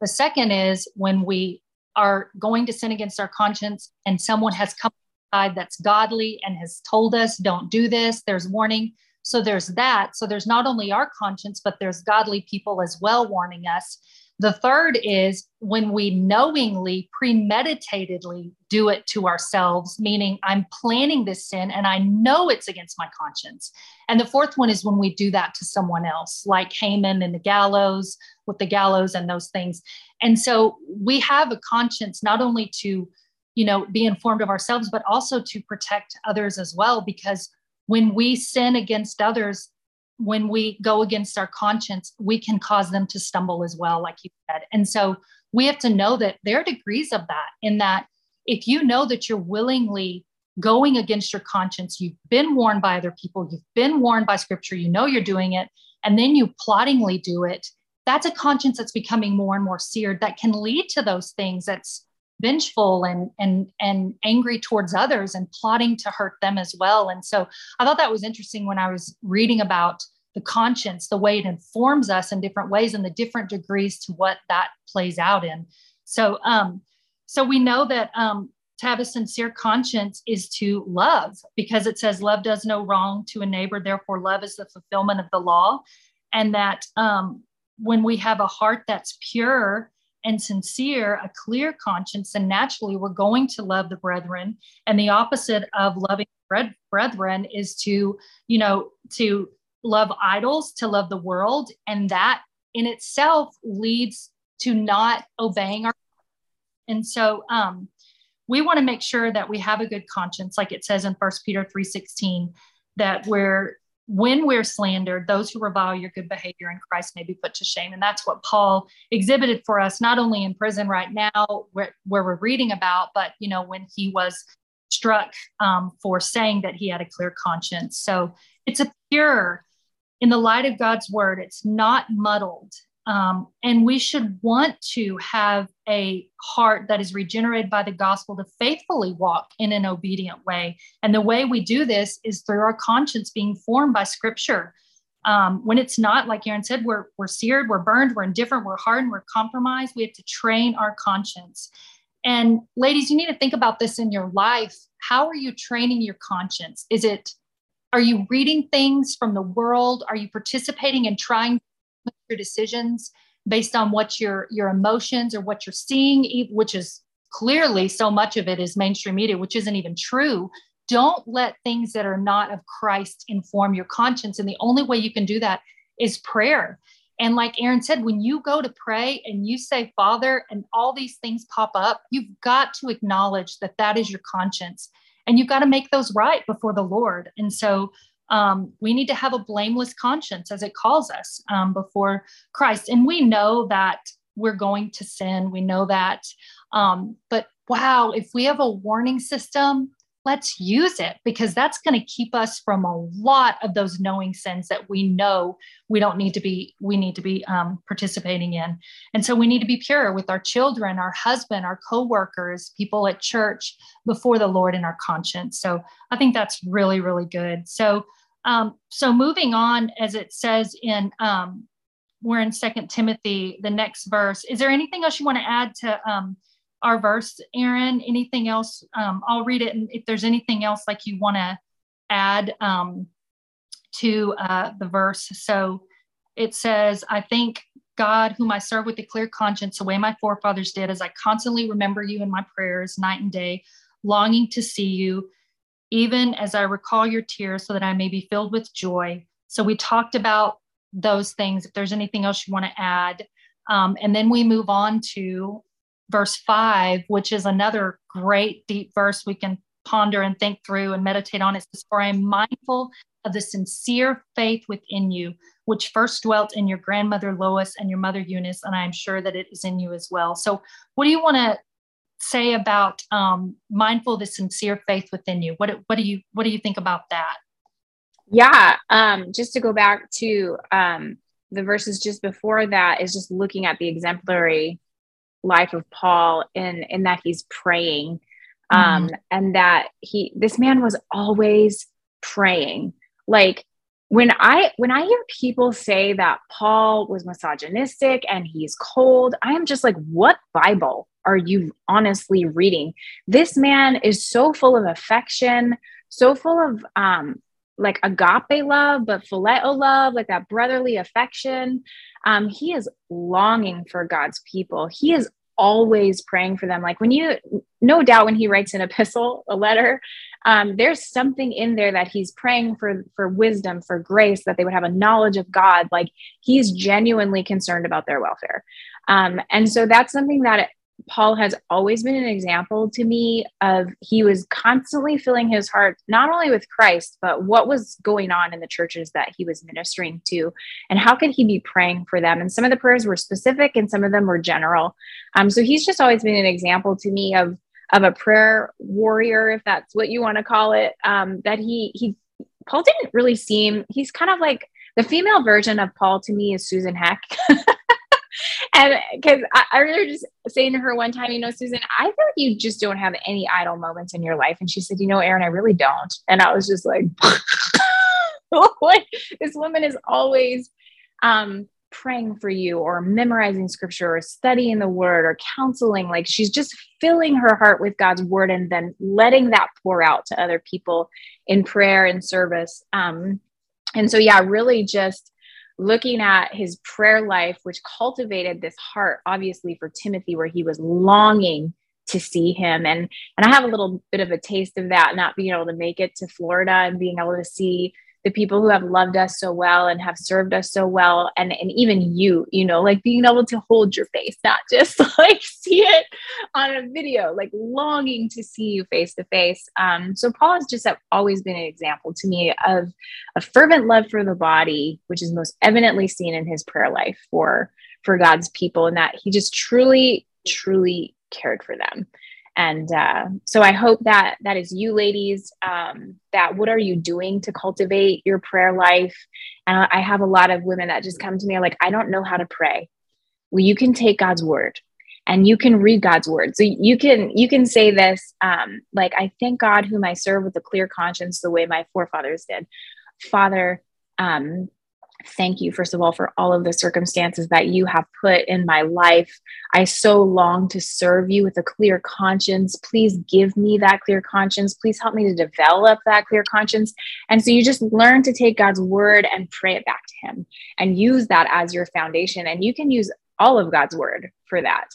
the second is when we are going to sin against our conscience and someone has come that's godly and has told us don't do this there's warning. So there's that. So there's not only our conscience but there's godly people as well warning us the third is when we knowingly, premeditatedly do it to ourselves, meaning I'm planning this sin and I know it's against my conscience. And the fourth one is when we do that to someone else, like Haman and the gallows, with the gallows and those things. And so we have a conscience not only to, you know, be informed of ourselves, but also to protect others as well, because when we sin against others, when we go against our conscience, we can cause them to stumble as well, like you said. And so we have to know that there are degrees of that, in that if you know that you're willingly going against your conscience, you've been warned by other people, you've been warned by scripture, you know you're doing it, and then you plottingly do it, that's a conscience that's becoming more and more seared that can lead to those things that's vengeful and and and angry towards others and plotting to hurt them as well. And so i thought that was interesting when i was reading about the conscience the way it informs us in different ways and the different degrees to what that plays out in. So um so we know that um to have a sincere conscience is to love because it says love does no wrong to a neighbor. Therefore love is the fulfillment of the law. And that um, when we have a heart that's pure and sincere a clear conscience then naturally we're going to love the brethren. And the opposite of loving brethren is to you know to love idols to love the world. And that in itself leads to not obeying our and so um, we want to make sure that we have a good conscience like it says in first peter 3.16 that we're when we're slandered those who revile your good behavior in christ may be put to shame. And that's what paul exhibited for us not only in prison right now where, where we're reading about but you know when he was struck um, for saying that he had a clear conscience. So it's a pure in the light of god's word it's not muddled um, and we should want to have a heart that is regenerated by the gospel to faithfully walk in an obedient way. And the way we do this is through our conscience being formed by scripture. Um, when it's not, like Erin said, we're, we're seared, we're burned, we're indifferent, we're hardened, we're compromised. We have to train our conscience. And ladies, you need to think about this in your life. How are you training your conscience? Is it, are you reading things from the world? Are you participating in trying your decisions based on what your your emotions or what you're seeing which is clearly so much of it is mainstream media which isn't even true. Don't let things that are not of christ inform your conscience. And the only way you can do that is prayer. And like Erin said when you go to pray and you say father and all these things pop up you've got to acknowledge that that is your conscience. And you've got to make those right before the lord. And so um, we need to have a blameless conscience, as it calls us, um, before Christ. And we know that we're going to sin. We know that. Um, but wow, if we have a warning system, let's use it because that's going to keep us from a lot of those knowing sins that we know we don't need to be we need to be um, participating in. And so we need to be pure with our children our husband our co-workers people at church before the lord in our conscience. So i think that's really really good. So um, so moving on as it says in um, we're in second timothy the next verse. Is there anything else you want to add to um, our verse, Erin? Anything else? Um, I'll read it. And if there's anything else like you want to add um, to uh, the verse. So it says, I thank God, whom I serve with a clear conscience, the way my forefathers did, as I constantly remember you in my prayers night and day, longing to see you, even as I recall your tears, so that I may be filled with joy. So we talked about those things. If there's anything else you want to add, um, and then we move on to verse 5, which is another great deep verse we can ponder and think through and meditate on. It says, For I am mindful of the sincere faith within you, which first dwelt in your grandmother Lois and your mother Eunice, and I am sure that it is in you as well. So, what do you want to say about um, mindful of the sincere faith within you? What, what do you what do you think about that? Yeah, um, just to go back to um, the verses just before that is just looking at the exemplary life of Paul in in that he's praying um mm-hmm. and that he this man was always praying like when i when i hear people say that paul was misogynistic and he's cold i am just like what bible are you honestly reading this man is so full of affection so full of um like agape love but phileo love like that brotherly affection um, he is longing for God's people. He is always praying for them. Like when you, no doubt, when he writes an epistle, a letter, um, there's something in there that he's praying for for wisdom, for grace, that they would have a knowledge of God. Like he's genuinely concerned about their welfare, um, and so that's something that Paul has always been an example to me of he was constantly filling his heart not only with Christ, but what was going on in the churches that he was ministering to, and how could he be praying for them? And some of the prayers were specific, and some of them were general. Um, so he's just always been an example to me of of a prayer warrior, if that's what you want to call it. Um, that he he Paul didn't really seem. He's kind of like the female version of Paul to me is Susan Heck. [laughs] and because I, I remember just saying to her one time, you know, Susan, I feel like you just don't have any idle moments in your life. And she said, you know, Erin, I really don't. And I was just like, [laughs] like this woman is always um, praying for you or memorizing scripture or studying the word or counseling. Like she's just filling her heart with God's word and then letting that pour out to other people in prayer and service. Um, and so, yeah, really just looking at his prayer life, which cultivated this heart, obviously, for Timothy, where he was longing to see him. And and I have a little bit of a taste of that, not being able to make it to Florida and being able to see the people who have loved us so well and have served us so well and and even you you know like being able to hold your face not [laughs] just like see it on a video like longing to see you face to face. Um so paul has just always been an example to me of a fervent love for the body which is most evidently seen in his prayer life for for god's people and that he just truly truly cared for them and uh, so i hope that that is you ladies um, that what are you doing to cultivate your prayer life? And i have a lot of women that just come to me like i don't know how to pray. Well you can take god's word and you can read god's word. So you can you can say this um, like i thank god whom i serve with a clear conscience the way my forefathers did. Father um, thank you, first of all, for all of the circumstances that you have put in my life. I so long to serve you with a clear conscience. Please give me that clear conscience. Please help me to develop that clear conscience. And so you just learn to take God's word and pray it back to Him and use that as your foundation. And you can use all of God's word for that.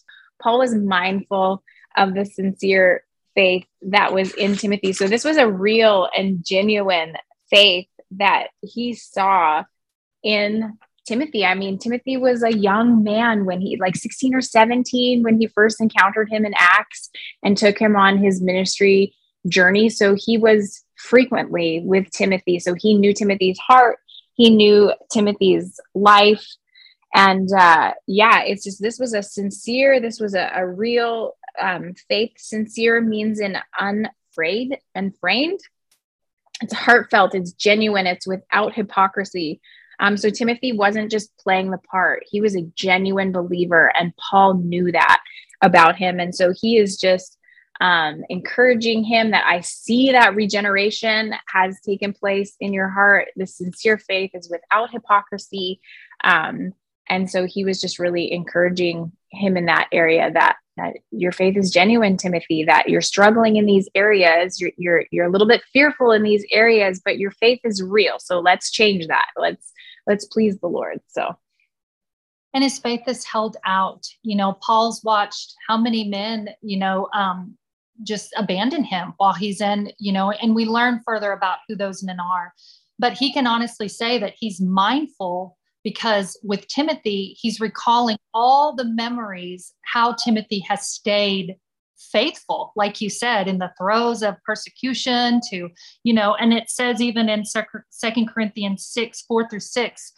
Paul was mindful of the sincere faith that was in Timothy. So this was a real and genuine faith that he saw in Timothy. I mean, Timothy was a young man when he, like 16 or 17, when he first encountered him in Acts and took him on his ministry journey. So he was frequently with Timothy. So he knew Timothy's heart, he knew Timothy's life. And uh, yeah, it's just this was a sincere, this was a, a real um, faith. Sincere means an unafraid unframed. It's heartfelt, it's genuine, it's without hypocrisy. Um, so Timothy wasn't just playing the part, he was a genuine believer, and Paul knew that about him. And so he is just um, encouraging him that I see that regeneration has taken place in your heart. The sincere faith is without hypocrisy. Um, and so he was just really encouraging him in that area that that your faith is genuine timothy that you're struggling in these areas you're, you're you're a little bit fearful in these areas but your faith is real so let's change that let's let's please the Lord. So and his faith is held out. You know, Paul's watched how many men, you know, um, just abandon him while he's in, you know, and we learn further about who those men are. But he can honestly say that he's mindful because with Timothy, he's recalling all the memories, how Timothy has stayed faithful, like you said, in the throes of persecution to, you know, and it says even in Second Corinthians 6, 4 through 6,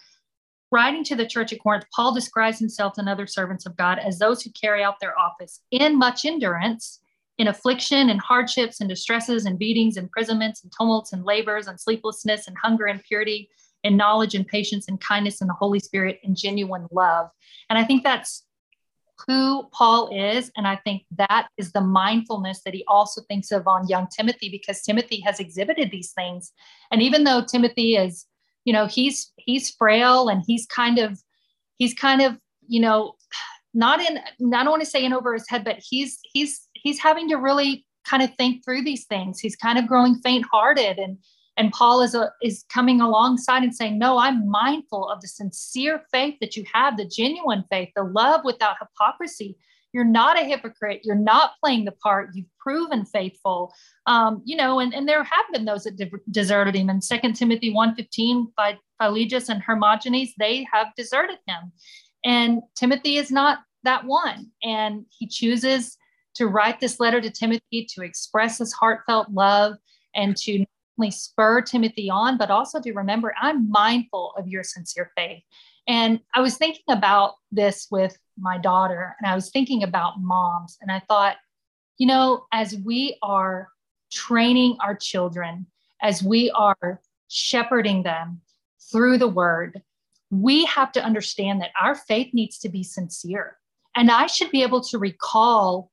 writing to the church at Corinth, Paul describes himself and other servants of God as those who carry out their office in much endurance, in affliction and hardships and distresses and beatings, imprisonments and tumults and labors and sleeplessness and hunger and purity and knowledge and patience and kindness and the Holy Spirit and genuine love. And I think that's who Paul is. And I think that is the mindfulness that he also thinks of on young Timothy, because Timothy has exhibited these things. And even though Timothy is, you know, he's he's frail and he's kind of, he's kind of, you know, not in, I don't want to say in over his head, but he's he's he's having to really kind of think through these things. He's kind of growing faint-hearted and and paul is a, is coming alongside and saying no i'm mindful of the sincere faith that you have the genuine faith the love without hypocrisy. You're not a hypocrite. You're not playing the part. You've proven faithful. Um, you know and, and there have been those that de- deserted him. In Second timothy 1.15 by Phygelus and hermogenes they have deserted him. And timothy is not that one. And he chooses to write this letter to timothy to express his heartfelt love and to spur Timothy on, but also to remember I'm mindful of your sincere faith. And I was thinking about this with my daughter, and I was thinking about moms, and I thought, you know, as we are training our children, as we are shepherding them through the word, we have to understand that our faith needs to be sincere. And I should be able to recall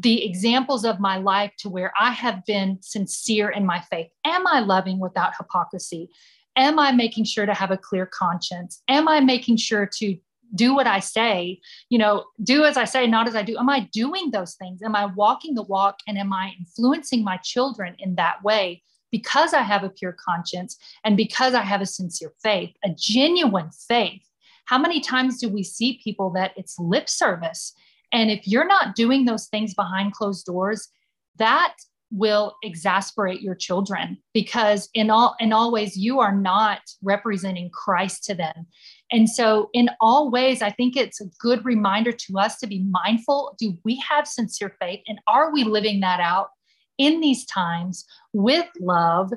the examples of my life to where I have been sincere in my faith. Am I loving without hypocrisy? Am I making sure to have a clear conscience? Am I making sure to do what I say? You know, do as I say, not as I do. Am I doing those things? Am I walking the walk and am I influencing my children in that way? Because I have a pure conscience and because I have a sincere faith, a genuine faith. How many times do we see people that it's lip service? And if you're not doing those things behind closed doors, that will exasperate your children because in all in all ways you are not representing Christ to them. And so in all ways I think it's a good reminder to us to be mindful do we have sincere faith and are we living that out in these times with love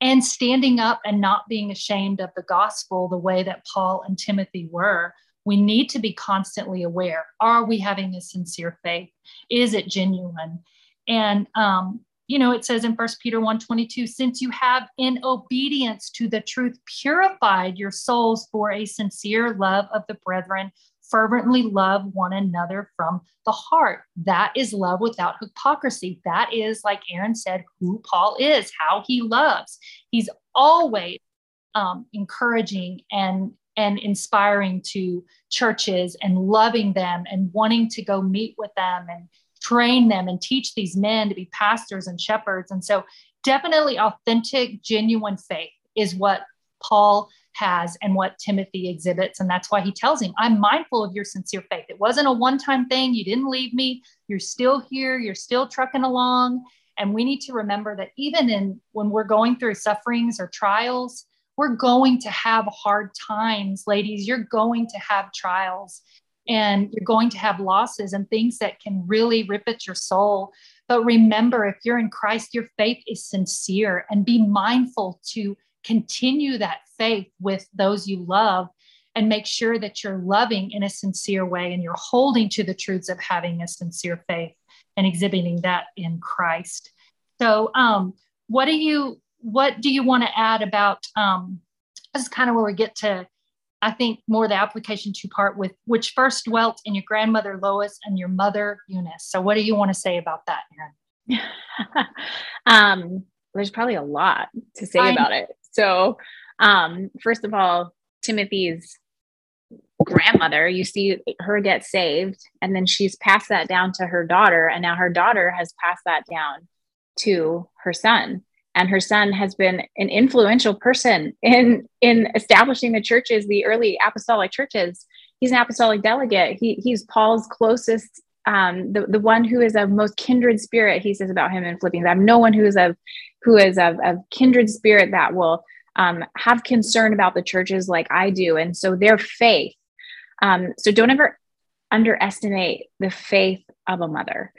and standing up and not being ashamed of the gospel the way that Paul and Timothy were we need to be constantly aware are we having a sincere faith? Is it genuine? And um, you know it says in first peter 1 22 since you have in obedience to the truth purified your souls for a sincere love of the brethren fervently love one another from the heart. That is love without hypocrisy. That is like Erin said who paul is how he loves. He's always um, encouraging and and inspiring to churches and loving them and wanting to go meet with them and train them and teach these men to be pastors and shepherds. And so, definitely authentic, genuine faith is what Paul has and what Timothy exhibits. And that's why he tells him, I'm mindful of your sincere faith. It wasn't a one time thing. You didn't leave me. You're still here. You're still trucking along. And we need to remember that even in when we're going through sufferings or trials, we're going to have hard times, ladies. You're going to have trials and you're going to have losses and things that can really rip at your soul. But remember, if you're in Christ, your faith is sincere and be mindful to continue that faith with those you love and make sure that you're loving in a sincere way and you're holding to the truths of having a sincere faith and exhibiting that in Christ. So, um, what do you what do you want to add about um, this is kind of where we get to i think more the application two part with which first dwelt in your grandmother lois and your mother eunice. So what do you want to say about that Erin? [laughs] um, there's probably a lot to say I, about it. So um, first of all timothy's grandmother you see her get saved and then she's passed that down to her daughter and now her daughter has passed that down to her son and her son has been an influential person in in establishing the churches the early apostolic churches. He's an apostolic delegate. He, he's paul's closest um, the, the one who is of most kindred spirit he says about him in philippians. I have no one who is of who is of, of kindred spirit that will um, have concern about the churches like i do and so their faith um, so don't ever underestimate the faith of a mother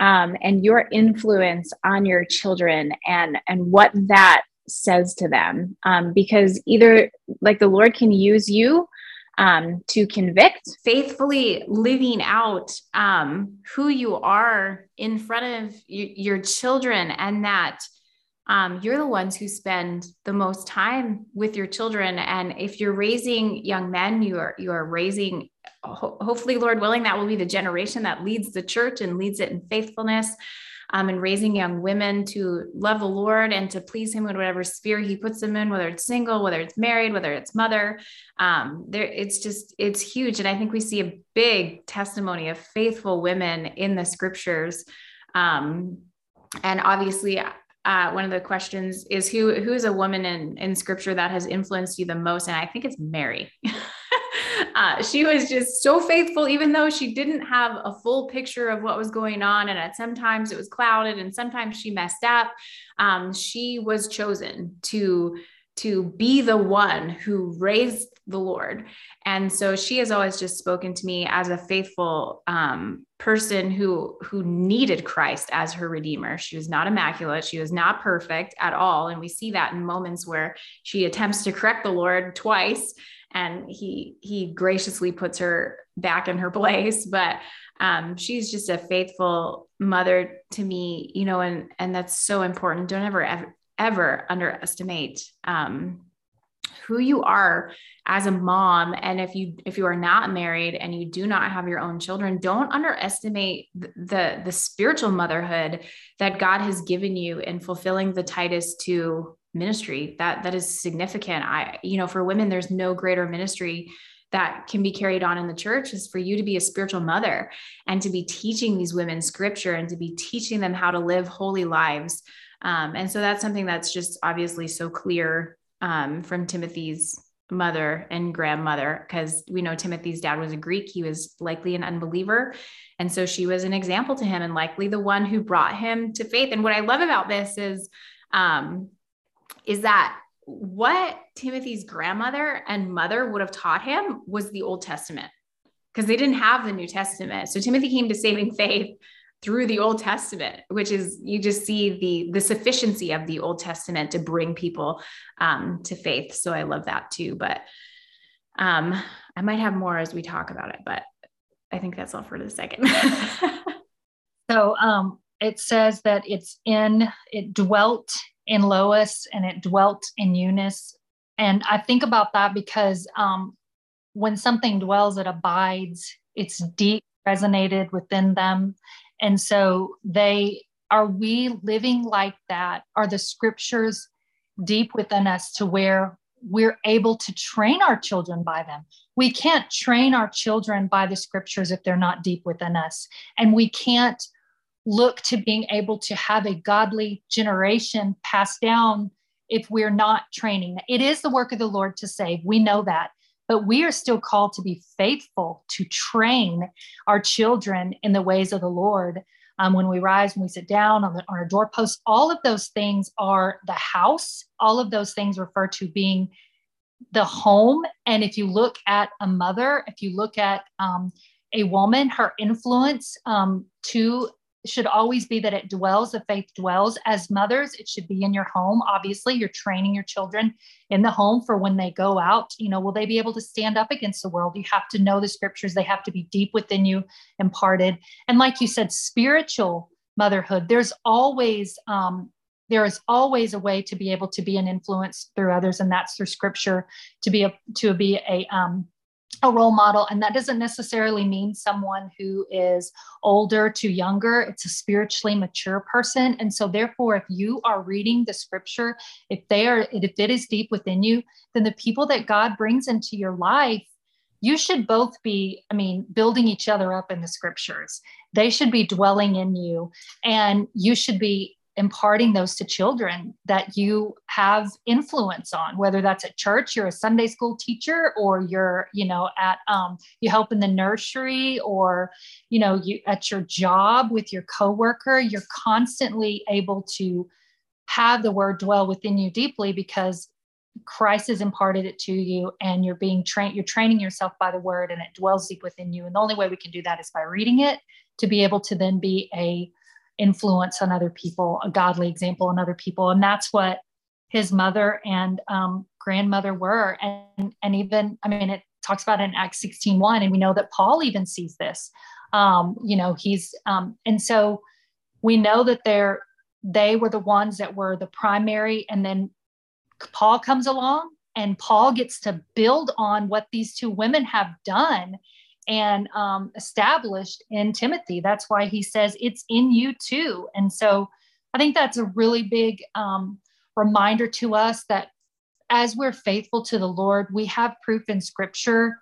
um, and your influence on your children and and what that says to them. Um, because either like the lord can use you um, to convict faithfully living out um, who you are in front of y- your children and that um, you're the ones who spend the most time with your children. And if you're raising young men you are you are raising ho- hopefully lord willing that will be the generation that leads the church and leads it in faithfulness um, and raising young women to love the lord and to please him in whatever sphere he puts them in whether it's single whether it's married whether it's mother. Um, there it's just it's huge. And i think we see a big testimony of faithful women in the scriptures. Um, and obviously uh, one of the questions is who who is a woman in in scripture that has influenced you the most? And i think it's mary. [laughs] Uh, she was just so faithful even though she didn't have a full picture of what was going on. And at sometimes it was clouded and sometimes she messed up. Um, she was chosen to to be the one who raised the Lord. And so she has always just spoken to me as a faithful um, person who who needed Christ as her redeemer. She was not immaculate. She was not perfect at all. And we see that in moments where she attempts to correct the Lord twice and he he graciously puts her back in her [laughs] place. But um, she's just a faithful mother to me, you know, and and that's so important. Don't ever ever ever underestimate um, who you are as a mom and if you if you are not married and you do not have your own children don't underestimate the the, spiritual motherhood that god has given you in fulfilling the titus 2 ministry. That that is significant. I you know for women there's no greater ministry that can be carried on in the church is for you to be a spiritual mother and to be teaching these women scripture and to be teaching them how to live holy lives. Um, and so that's something that's just obviously so clear um, from timothy's mother and grandmother because we know timothy's dad was a greek. He was likely an unbeliever. And so she was an example to him and likely the one who brought him to faith. And what i love about this is um, is that what Timothy's grandmother and mother would have taught him was the Old Testament because they didn't have the New Testament. So Timothy came to saving [laughs] faith through the Old Testament, which is you just see the the sufficiency of the Old Testament to bring people um, to faith. So I love that too. But um, I might have more as we talk about it, but I think that's all for the second. [laughs] so um, it says that it's in it dwelt in Lois and it dwelt in Eunice. And I think about that because um, when something dwells, it abides, it's deep resonated within them. And so they are we living like that? Are the scriptures deep within us to where we're able to train our children by them? We can't train our children by the scriptures if they're not deep within us. And we can't look to being able to have a godly generation passed down if we're not training. It is the work of the Lord to save. We know that. But we are still called to be faithful to train our children in the ways of the Lord. Um, when we rise, when we sit down on, the, on our doorpost, all of those things are the house. All of those things refer to being the home. And if you look at a mother, if you look at um, a woman, her influence um, to should always be that it dwells, the faith dwells. As mothers, it should be in your home. Obviously, you're training your children in the home for when they go out. You know, will they be able to stand up against the world? You have to know the scriptures, they have to be deep within you, imparted. And like you said, spiritual motherhood, there's always, um, there is always a way to be able to be an influence through others, and that's through scripture to be a to be a um, a role model and that doesn't necessarily mean someone who is older to younger. It's a spiritually mature person and so therefore if you are reading the scripture if they are if it is deep within you then the people that god brings into your life you should both be i mean building each other up in the scriptures. They should be dwelling in you and you should be imparting those to children that you have influence on whether that's at church you're a sunday school teacher or you're you know at um, you help in the nursery or you know you at your job with your coworker you're constantly able to have the word dwell within you deeply because christ has imparted it to you and you're being trained you're training yourself by the word and it dwells deep within you. And the only way we can do that is by reading it to be able to then be a influence on other people, a godly example on other people. And that's what his mother and um, grandmother were. And, and even, I mean, it talks about in Acts 16 1, and we know that Paul even sees this. Um, you know, he's, um, and so we know that they're, they were the ones that were the primary. And then Paul comes along and Paul gets to build on what these two women have done and um, established in Timothy. That's why he says it's in you too. And so I think that's a really big um, reminder to us that as we're faithful to the Lord, we have proof in scripture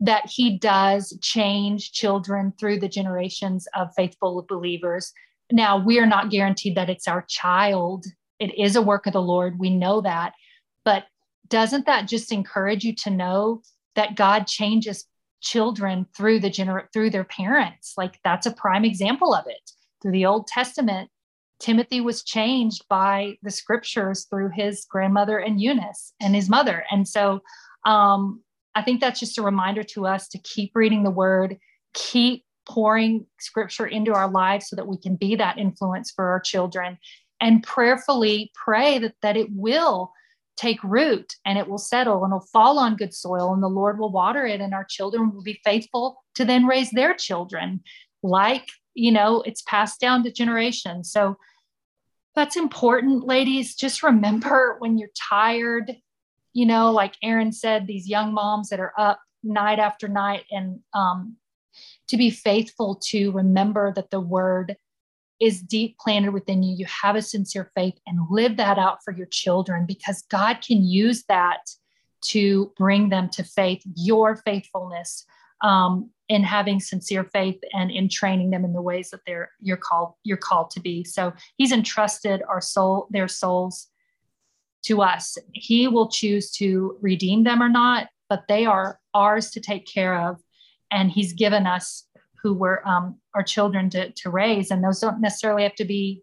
that he does change children through the generations of faithful believers. Now, we are not guaranteed that it's our child. It is a work of the Lord. We know that. But doesn't that just encourage you to know that God changes children through the gener- through their parents. Like that's a prime example of it. Through the old testament timothy was changed by the scriptures through his grandmother and eunice and his mother. And so um, i think that's just a reminder to us to keep reading the word keep pouring scripture into our lives so that we can be that influence for our children and prayerfully pray that, that it will take root and it will settle and it'll fall on good soil and the Lord will water it and our children will be faithful to then raise their children. Like you know it's passed down to generations. So that's important ladies. Just remember [laughs] when you're tired you know, like Erin said, these young moms that are up night after night and um, to be faithful to remember that the word is deep planted within you. You have a sincere faith and live that out for your children because God can use that to bring them to faith, your faithfulness um, in having sincere faith and in training them in the ways that they're you're called you're called to be. So he's entrusted our soul, their souls to us. He will choose to redeem them or not, but they are ours to take care of. And he's given us who were um, our children to, to raise. And those don't necessarily have to be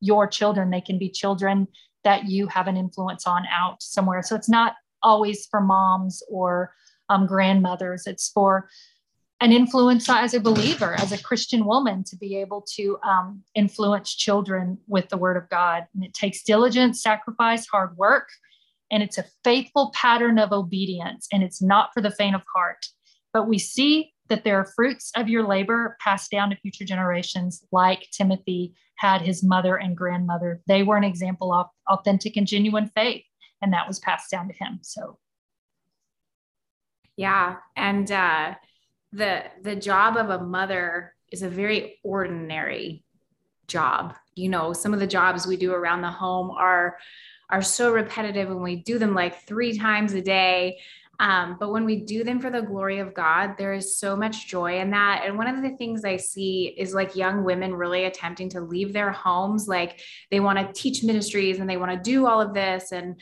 your children. They can be children that you have an influence on out somewhere. So it's not always for moms or um, grandmothers. It's for an influence as a believer, as a Christian woman, to be able to um, influence children with the word of God. And it takes diligence, sacrifice, hard work, and it's a faithful pattern of obedience. And it's not for the faint of heart. But we see that there are fruits of your labor passed down to future generations, like Timothy had his mother and grandmother. They were an example of authentic and genuine faith, and that was passed down to him. So, yeah. And, uh, the the job of a mother is a very ordinary job you know some of the jobs we do around the home are are so repetitive and we do them like three times a day um, but when we do them for the glory of God, there is so much joy in that. And one of the things I see is like young women really attempting to leave their homes. Like they want to teach ministries and they want to do all of this. And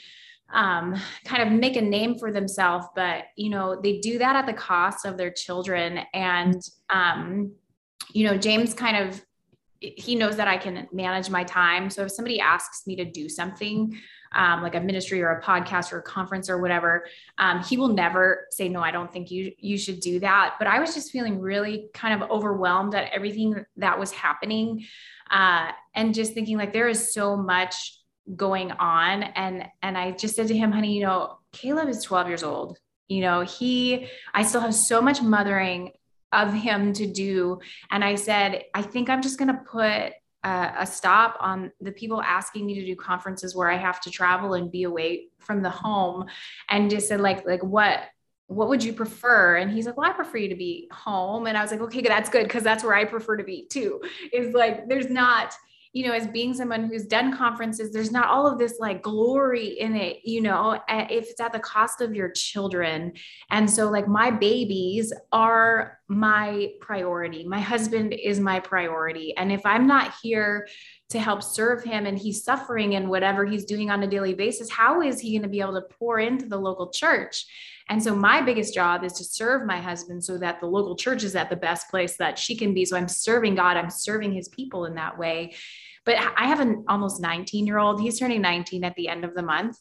um, kind of make a name for themselves, but you know they do that at the cost of their children. And um, you know, James kind of he knows that I can manage my time. So if somebody asks me to do something, um, like a ministry or a podcast or a conference or whatever, um, he will never say no. I don't think you you should do that. But I was just feeling really kind of overwhelmed at everything that was happening, uh, and just thinking like there is so much going on and and i just said to him honey you know caleb is 12 years old you know he i still have so much mothering of him to do and i said i think i'm just going to put a, a stop on the people asking me to do conferences where i have to travel and be away from the home and just said like like what what would you prefer? And he's like, well, I prefer you to be home. And I was like, okay, that's good. Cause that's where I prefer to be too. Is like, there's not, you know, as being someone who's done conferences, there's not all of this like glory in it, you know, if it's at the cost of your children. And so, like, my babies are my priority. My husband is my priority. And if I'm not here to help serve him and he's suffering in whatever he's doing on a daily basis, how is he going to be able to pour into the local church? And so my biggest job is to serve my husband so that the local church is at the best place that she can be. So I'm serving God, I'm serving his people in that way. But I have an almost 19 year old, he's turning 19 at the end of the month.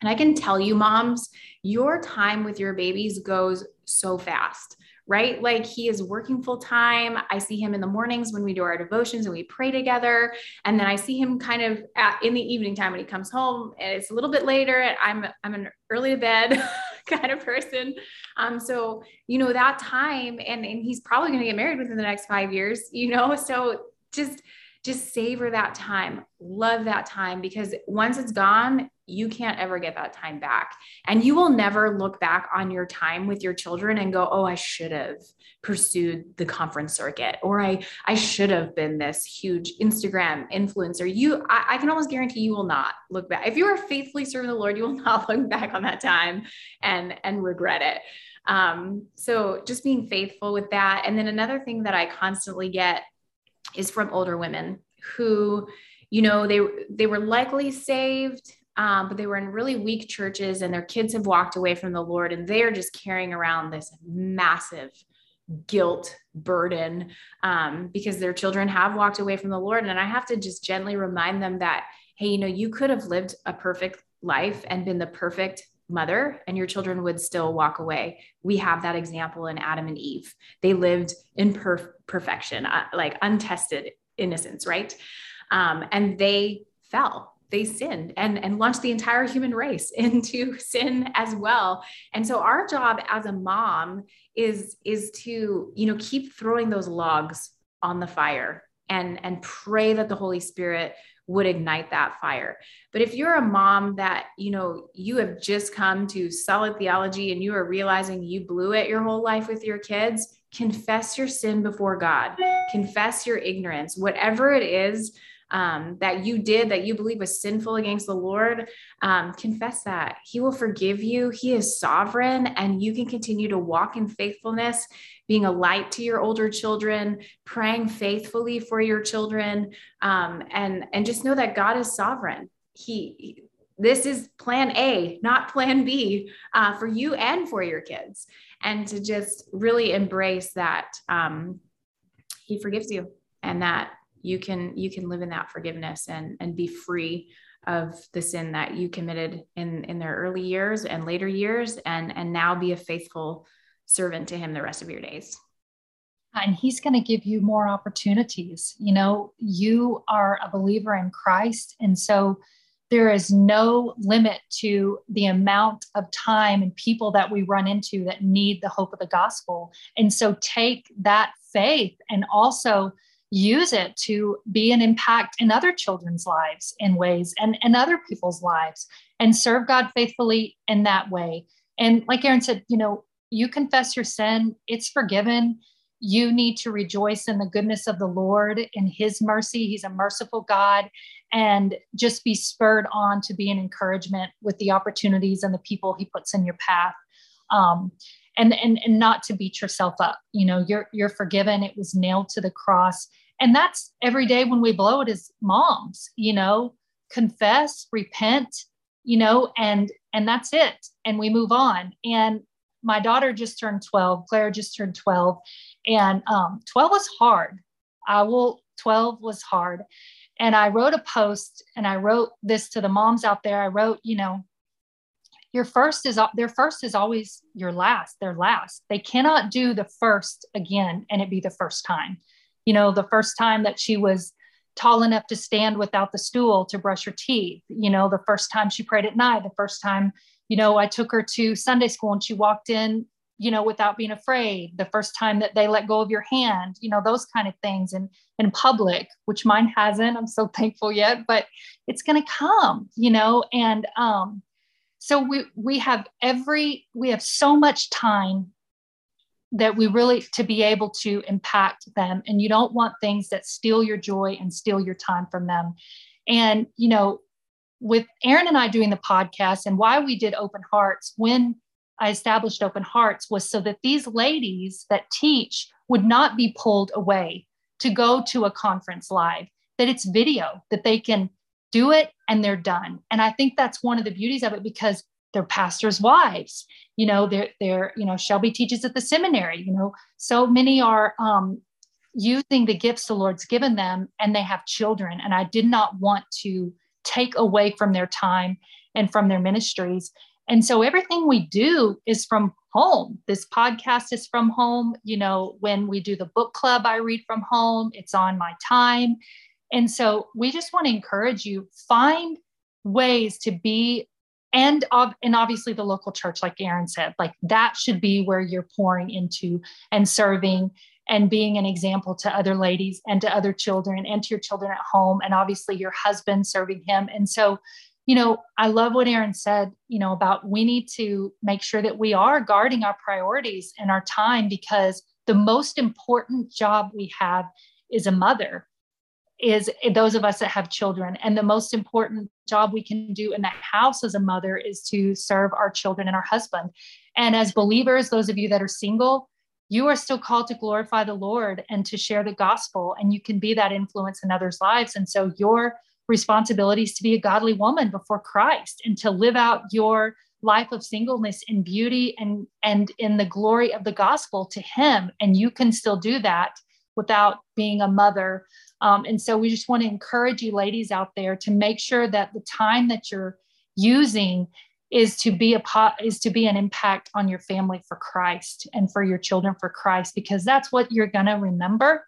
And I can tell you, moms, your time with your babies goes so fast right? Like he is working full time. I see him in the mornings when we do our devotions and we pray together. And then I see him kind of at, in the evening time when he comes home and it's a little bit later. I'm, I'm an early to bed [laughs] [laughs] kind of person. Um, so, you know, that time and, and he's probably going to get married within the next five years, you know? [laughs] So just, just savor that time, love that time because once it's gone, you can't ever get that time back. And you will never look back on your time with your children and go, oh, I should have pursued the conference circuit, or I, I should have been this huge Instagram influencer. You, I, I can almost guarantee you will not look back. If you are faithfully serving the Lord, you will [laughs] not look back on that time and, and regret it. Um, so just being faithful with that. And then another thing that I constantly get is from older women who, you know, they they were likely saved, um, but they were in really weak churches, and their kids have walked away from the Lord, and they are just carrying around this massive guilt burden um, because their children have walked away from the Lord. And I have to just gently remind them that, hey, you know, you could have lived a perfect life and been the perfect mother and your children would still walk away. We have that example in Adam and Eve. They lived in perf- perfection, uh, like untested innocence, right? Um, and they fell. They sinned and, and launched the entire human race [laughs] into sin as well. And so our job as a mom is, is to, you know, keep throwing those logs on the fire and, and pray that the Holy Spirit would ignite that fire. But if you're a mom that, you know, you have just come to solid theology and you are realizing you blew it your whole life with your kids, confess your sin before God, confess your ignorance, whatever it is um, that you did that you believe was sinful against the Lord, um, confess that. He will forgive you. He is sovereign, and you can continue to walk in faithfulness, being a light to your older children, praying faithfully for your children, um, and and just know that God is sovereign. He this is plan A, not plan B uh, for you and for your kids. And to just really embrace that um, He forgives you and that you can you can live in that forgiveness and and be free of the sin that you committed in in their early years and later years and and now be a faithful servant to him the rest of your days. And he's going to give you more opportunities. You know you are a believer in christ and so there is no limit to the amount of time and people that we run into that need the hope of the gospel. And so take that faith and also use it to be an impact in other children's lives in ways and, and other people's lives and serve God faithfully in that way. And like Erin said, you know, you confess your sin, it's forgiven. You need to rejoice in the goodness of the Lord in his mercy. He's a merciful God. And just be spurred on to be an encouragement with the opportunities and the people he puts in your path. Um, and, and, and not to beat yourself up. You know, you're, you're forgiven. It was nailed to the cross and that's every day when we blow it as moms you know confess repent you know and and that's it and we move on and my daughter just turned 12 claire just turned 12 and um, 12 was hard. I will 12 was hard. And i wrote a post and i wrote this to the moms out there. I wrote you know your first is their first is always your last their last. They cannot do the first again and it be the first time. You know, the first time that she was tall enough to stand without the stool to brush her teeth, you know, the first time she prayed at night, the first time, you know, I took her to Sunday school and she walked in, you know, without being afraid, the first time that they let go of your hand, you know, those kind of things and in public, which mine hasn't, I'm so [laughs] thankful yet, but it's going to come, you know, and um so we we have every we have so much time that we really to be able to impact them and you don't want things that steal your joy and steal your time from them. And you know with erin and i doing the podcast and why we did open hearts when i established open hearts was so that these ladies that teach would not be pulled away to go to a conference live that it's video that they can do it and they're done and i think that's one of the beauties of it because they're pastors' wives. You know, they're they're you know Shelby teaches at the seminary. You know, so many are um, using the gifts the Lord's given them, and they have children. And I did not want to take away from their time and from their ministries. And so everything we do is from home. This podcast is from home. You know, when we do the book club, I read from home. It's on my time. And so we just want to encourage you find ways to be and of and obviously the local church like erin said like that should be where you're pouring into and serving and being an example to other ladies and to other children and to your children at home and obviously your husband serving him and so you know i love what erin said you know about we need to make sure that we are guarding our priorities and our time because the most important job we have is a mother is those of us that have children. And the most important job we can do in the house as a mother is to serve our children and our husband. And as believers, those of you that are single, you are still called to glorify the Lord and to share the gospel, and you can be that influence in others' lives. And so, your responsibility is to be a godly woman before Christ and to live out your life of singleness in beauty and and in the glory of the gospel to him and you can still do that without being a mother um, and so we just want to encourage you, ladies out there, to make sure that the time that you're using is to be a pot is to be an impact on your family for Christ and for your children for Christ, because that's what you're going to remember.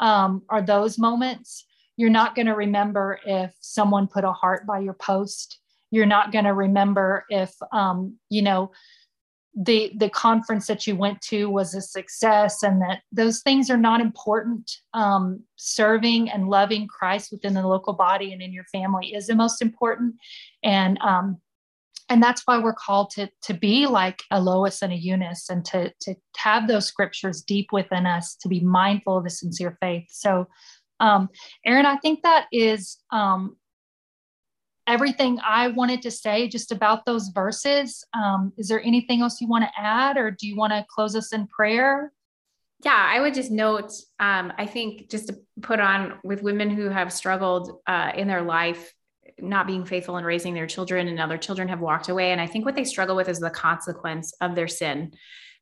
Um, are those moments? You're not going to remember if someone put a heart by your post. You're not going to remember if um, you know the the conference that you went to was a success and that those things are not important um, serving and loving christ within the local body and in your family is the most important and um, and that's why we're called to to be like a lois and a eunice and to to have those scriptures deep within us to be mindful of the sincere faith so um, erin i think that is um, everything I wanted to say just about those verses. Um, is there anything else you want to add, or do you want to close us in prayer? Yeah, I would just note, um, I think just to put on with women who have struggled uh, in their life, not being faithful in raising their children, and other children have walked away. And I think what they struggle with is the consequence of their sin.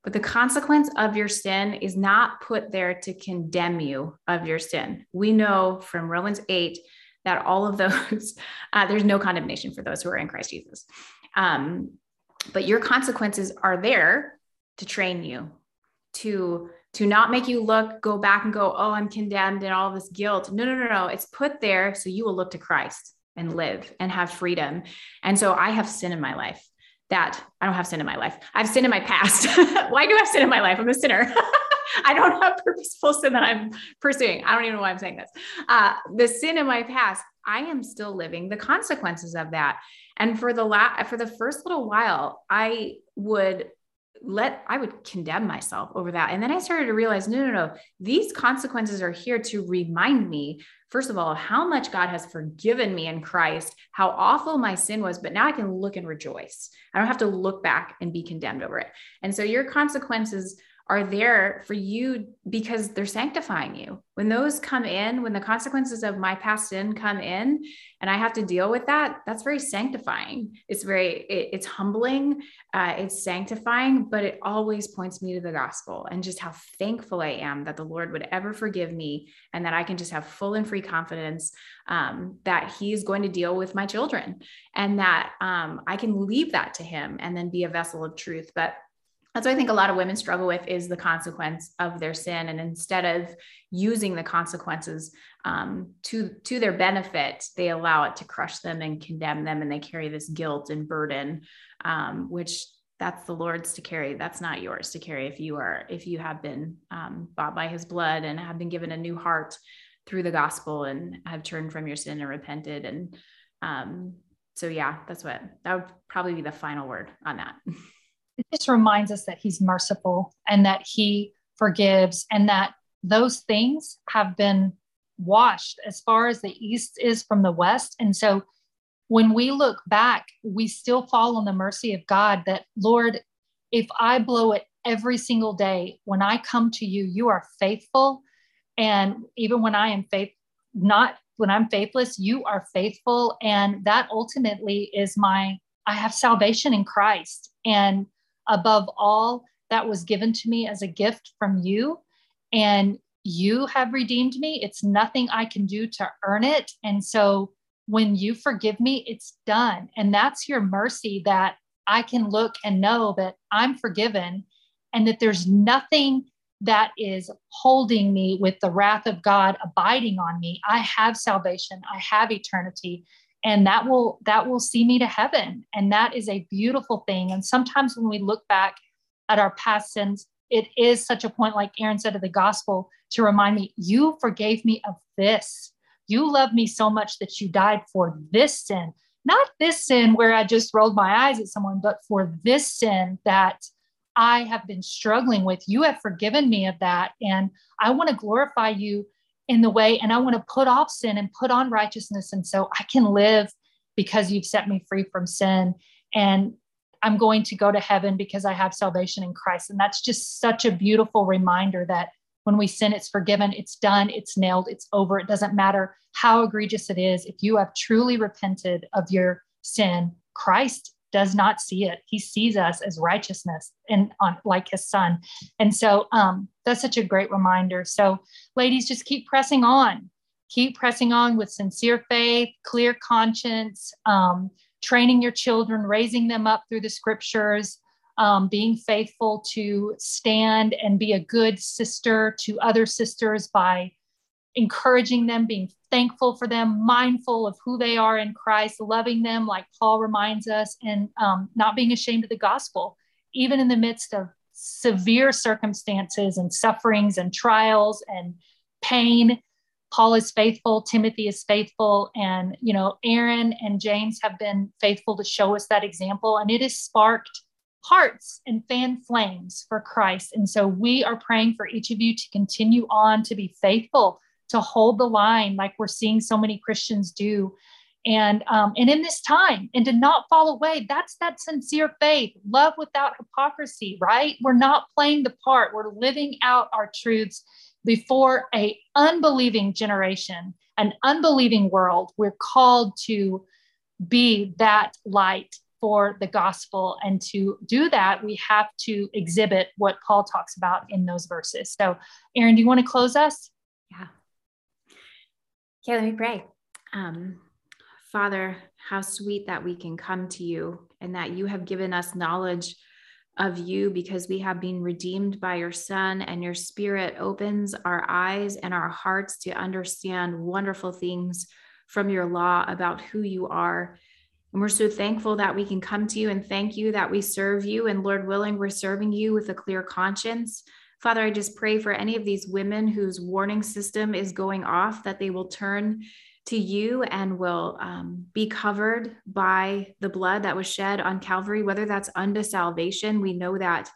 But the consequence of your sin is not put there to condemn you of your sin. We know from Romans 8 that all of those, [laughs] uh, there's no condemnation for those who are in Christ Jesus. Um, but your consequences are there to train you, to to not make you look, go back and go, oh, I'm condemned and all this guilt. No, no, no, no. It's put there so you will look to Christ and live and have freedom. And so I have sin in my life that I don't have sin in my life. I have sin in my past. [laughs] Why do I have sin in my life? I'm a sinner. [laughs] I don't have purposeful sin that I'm pursuing. I don't even know why I'm saying this. Uh, the sin in my past, I am still living the consequences of that. And for the la- for the first little while, I would let I would condemn myself over that. And then I started to realize, no, no, no, these consequences are here to remind me, first of all, how much God has forgiven me in Christ, how awful my sin was, but now I can look and rejoice. I don't have to look back and be condemned over it. And so your consequences are there for you because they're sanctifying you. When those come in, when the consequences of my past sin come in and I have to deal with that, that's very sanctifying. It's very, it, it's humbling, uh, it's sanctifying, but it always points me to the gospel and just how thankful I am that the Lord would ever forgive me and that I can just have full and free confidence um, that He is going to deal with my children and that um, I can leave that to Him and then be a vessel of truth. But that's what I think a lot of women struggle with is the consequence of their sin. And instead of using the consequences um, to, to their benefit, they allow it to crush them and condemn them. And they carry this guilt and burden, um, which that's the Lord's to carry. That's not yours to carry. If you are, if you have been um, bought by his blood and have been given a new heart through the gospel and have turned from your sin and repented. And um, so, yeah, that's what that would probably be the final word on that. [laughs] it just reminds us that he's merciful and that he forgives and that those things have been washed as far as the east is from the west. And so when we look back we still fall on the mercy of god that lord if i blow it every single day when i come to you you are faithful. And even when i am faith not when i'm faithless you are faithful. And that ultimately is my i have salvation in christ. And above all that was given to me as a gift from you. And you have redeemed me. It's nothing I can do to earn it. And so when you forgive me, it's done. And that's your mercy that I can look and know that I'm forgiven and that there's nothing that is holding me with the wrath of God abiding on me. I have salvation, I have eternity and that will that will see me to heaven. And that is a beautiful thing. And sometimes when we look back at our past sins it is such a point like erin said of the gospel to remind me you forgave me of this. You love me so much that you died for this sin. Not this sin where i just rolled my eyes at someone but for this sin that i have been struggling with. You have forgiven me of that. And i want to glorify you in the way and I want to put off sin and put on righteousness. And so I can live because you've set me free from sin. And I'm going to go to heaven because I have salvation in Christ. And that's just such a beautiful reminder that when we sin, it's forgiven, it's done, it's nailed, it's over. It doesn't matter how egregious it is. If you have truly repented of your sin, Christ does not see it. He sees us as righteousness and on like his son. And so um, that's such a great reminder. So, ladies, just keep pressing on. Keep pressing on with sincere faith, clear conscience, um, training your children, raising them up through the scriptures, um, being faithful to stand and be a good sister to other sisters by encouraging them, being thankful for them, mindful of who they are in Christ, loving them like Paul reminds us, and um, not being ashamed of the gospel. even in the midst of severe circumstances and sufferings and trials and pain. Paul is faithful, Timothy is faithful, and you know, Erin and James have been faithful to show us that example, and it has sparked hearts and fan flames for Christ. And so we are praying for each of you to continue on to be faithful, to hold the line like we're seeing so many Christians do. And um, and in this time, and to not fall away. That's that sincere faith, love without hypocrisy, right? We're not playing the part. We're living out our truths before a unbelieving generation, an unbelieving world. We're called to be that light for the gospel. And to do that, we have to exhibit what Paul talks about in those verses. So, Erin, do you want to close us? Yeah. Okay, let me pray. Um, Father, how sweet that we can come to you and that you have given us knowledge of you because we have been redeemed by your Son, and your Spirit opens our eyes and our hearts to understand wonderful things from your law about who you are and we're so thankful that we can come to you and thank you that we serve you. And Lord willing, we're serving you with a clear conscience. Father, I just pray for any of these women whose warning system is going off, that they will turn to you and will um, be covered by the blood that was shed on Calvary, whether that's unto salvation. We know that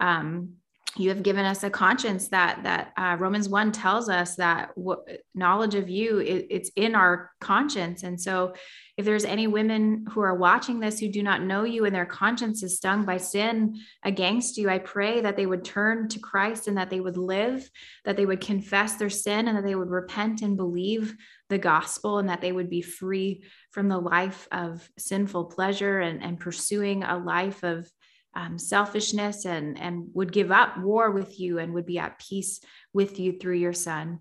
um, you have given us a conscience that that uh, romans 1 tells us that w- knowledge of you it, it's in our conscience. And so if there's any women who are watching this who do not know you and their conscience is stung by sin against you i pray that they would turn to christ and that they would live that they would confess their sin and that they would repent and believe the gospel and that they would be free from the life of sinful pleasure and, and pursuing a life of um, selfishness and and would give up war with you and would be at peace with you through your son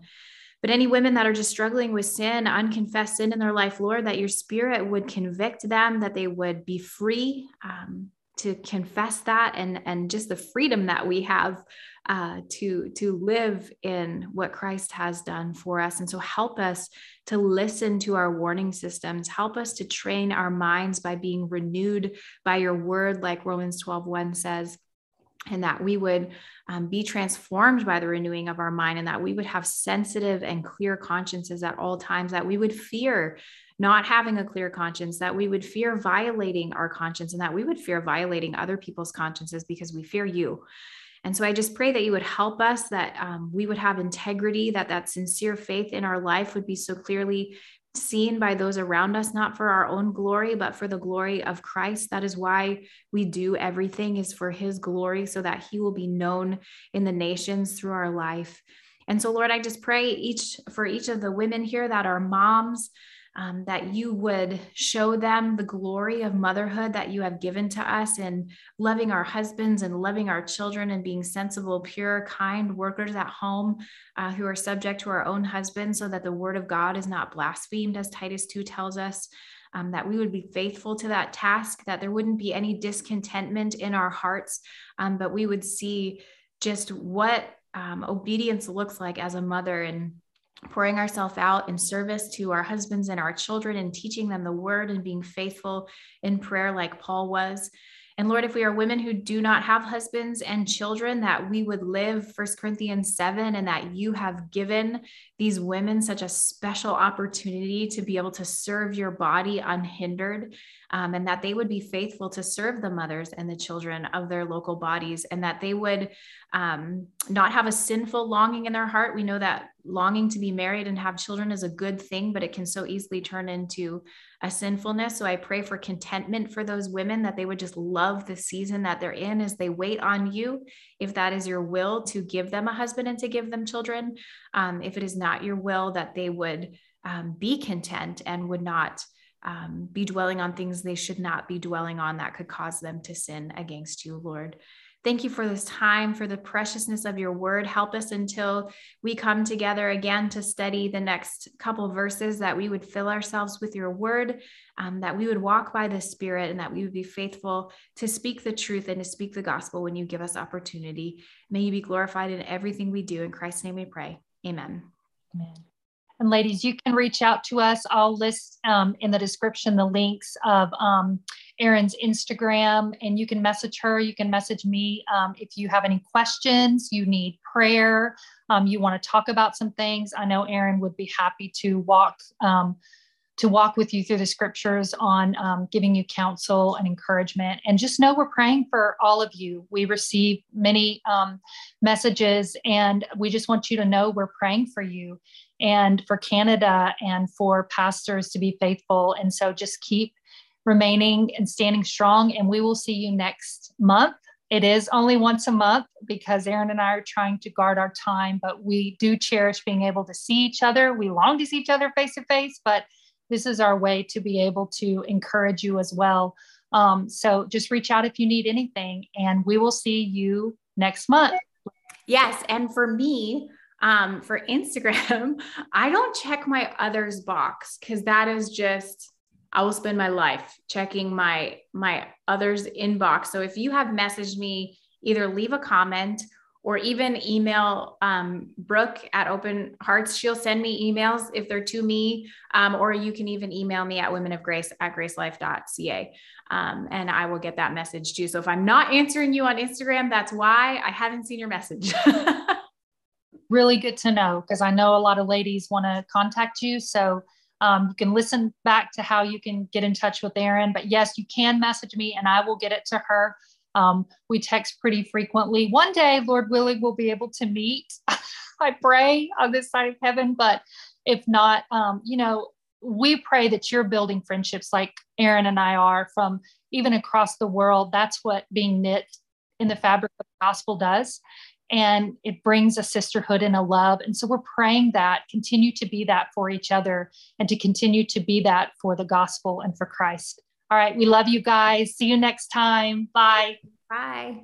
but any women that are just struggling with sin unconfessed sin in their life lord that your spirit would convict them that they would be free um, to confess that and and just the freedom that we have uh, to to live in what Christ has done for us. And so help us to listen to our warning systems. Help us to train our minds by being renewed by your word, like Romans 12, 1 says and that we would um, be transformed by the renewing of our mind and that we would have sensitive and clear consciences at all times that we would fear not having a clear conscience, that we would fear violating our conscience and that we would fear violating other people's consciences because we fear you. And so I just pray that you would help us, that um, we would have integrity, that that sincere faith in our life would be so clearly seen by those around us not for our own glory but for the glory of Christ. That is why we do everything is for his glory so that he will be known in the nations through our life. And so lord i just pray each for each of the women here that are moms um, that you would show them the glory of motherhood that you have given to us in loving our husbands and loving our children and being sensible, pure, kind workers at home uh, who are subject to our own husbands so that the word of God is not blasphemed, as Titus 2 tells us. Um, that we would be faithful to that task, that there wouldn't be any discontentment in our hearts, um, but we would see just what um, obedience looks like as a mother and pouring ourselves out in service to our husbands and our children and teaching them the word and being faithful in prayer like Paul was. And Lord, if we are women who do not have husbands and children, that we would live First Corinthians 7 and that you have given these women such a special opportunity to be able to serve your body unhindered, um, and that they would be faithful to serve the mothers and the children of their local bodies, and that they would um, not have a sinful longing in their heart. We know that longing to be married and have children is a good thing, but it can so easily turn into a sinfulness. So I pray for contentment for those women that they would just love the season that they're in as they wait on you, if that is your will to give them a husband and to give them children. Um, if it is not your will, that they would um, be content and would not. Um, be dwelling on things they should not be dwelling on that could cause them to sin against you, Lord. Thank you for this time, for the preciousness of your word. Help us until we come together again to study the next couple verses, that we would fill ourselves with your word, um, that we would walk by the Spirit, and that we would be faithful to speak the truth and to speak the gospel when you give us opportunity. May you be glorified in everything we do. In Christ's name we pray. Amen. Amen. And ladies, you can reach out to us. I'll list um, in the description the links of um, Erin's Instagram, and you can message her. You can message me um, if you have any questions, you need prayer, um, you want to talk about some things. I know Erin would be happy to walk to walk with you through the scriptures on um, giving you counsel and encouragement. And just know we're praying for all of you. We receive many um, messages, and we just want you to know we're praying for you and for Canada and for pastors to be faithful. And so just keep remaining and standing strong. And we will see you next month. It is only once a month because Erin and I are trying to guard our time, but we do cherish being able to see each other. We long to see each other face to face, but this is our way to be able to encourage you as well. Um, so just reach out if you need anything, and we will see you next month. Yes. And for me, um, for Instagram, [laughs] I don't check my others box because that is just I will spend my life checking my my others inbox. So if you have messaged me, either leave a comment or even email um, Brooke at Open Hearts. She'll send me emails if they're to me, um, or you can even email me at women of grace at gracelife.ca. Um, and I will get that message too. So if I'm not answering you on Instagram, that's why I haven't seen your message. [laughs] really good to know because I know a lot of ladies want to contact you. So um, you can listen back to how you can get in touch with Erin. But yes, you can message me and I will get it to her. Um, we text pretty frequently. One day, Lord willing, we'll be able to meet. [laughs] I pray on this side of heaven. But if not, um, you know, we pray that you're building friendships like Erin and I are from even across the world. That's what being knit in the fabric of the gospel does. And it brings a sisterhood and a love. And so we're praying that continue to be that for each other and to continue to be that for the gospel and for Christ. All right. We love you guys. See you next time. Bye. Bye.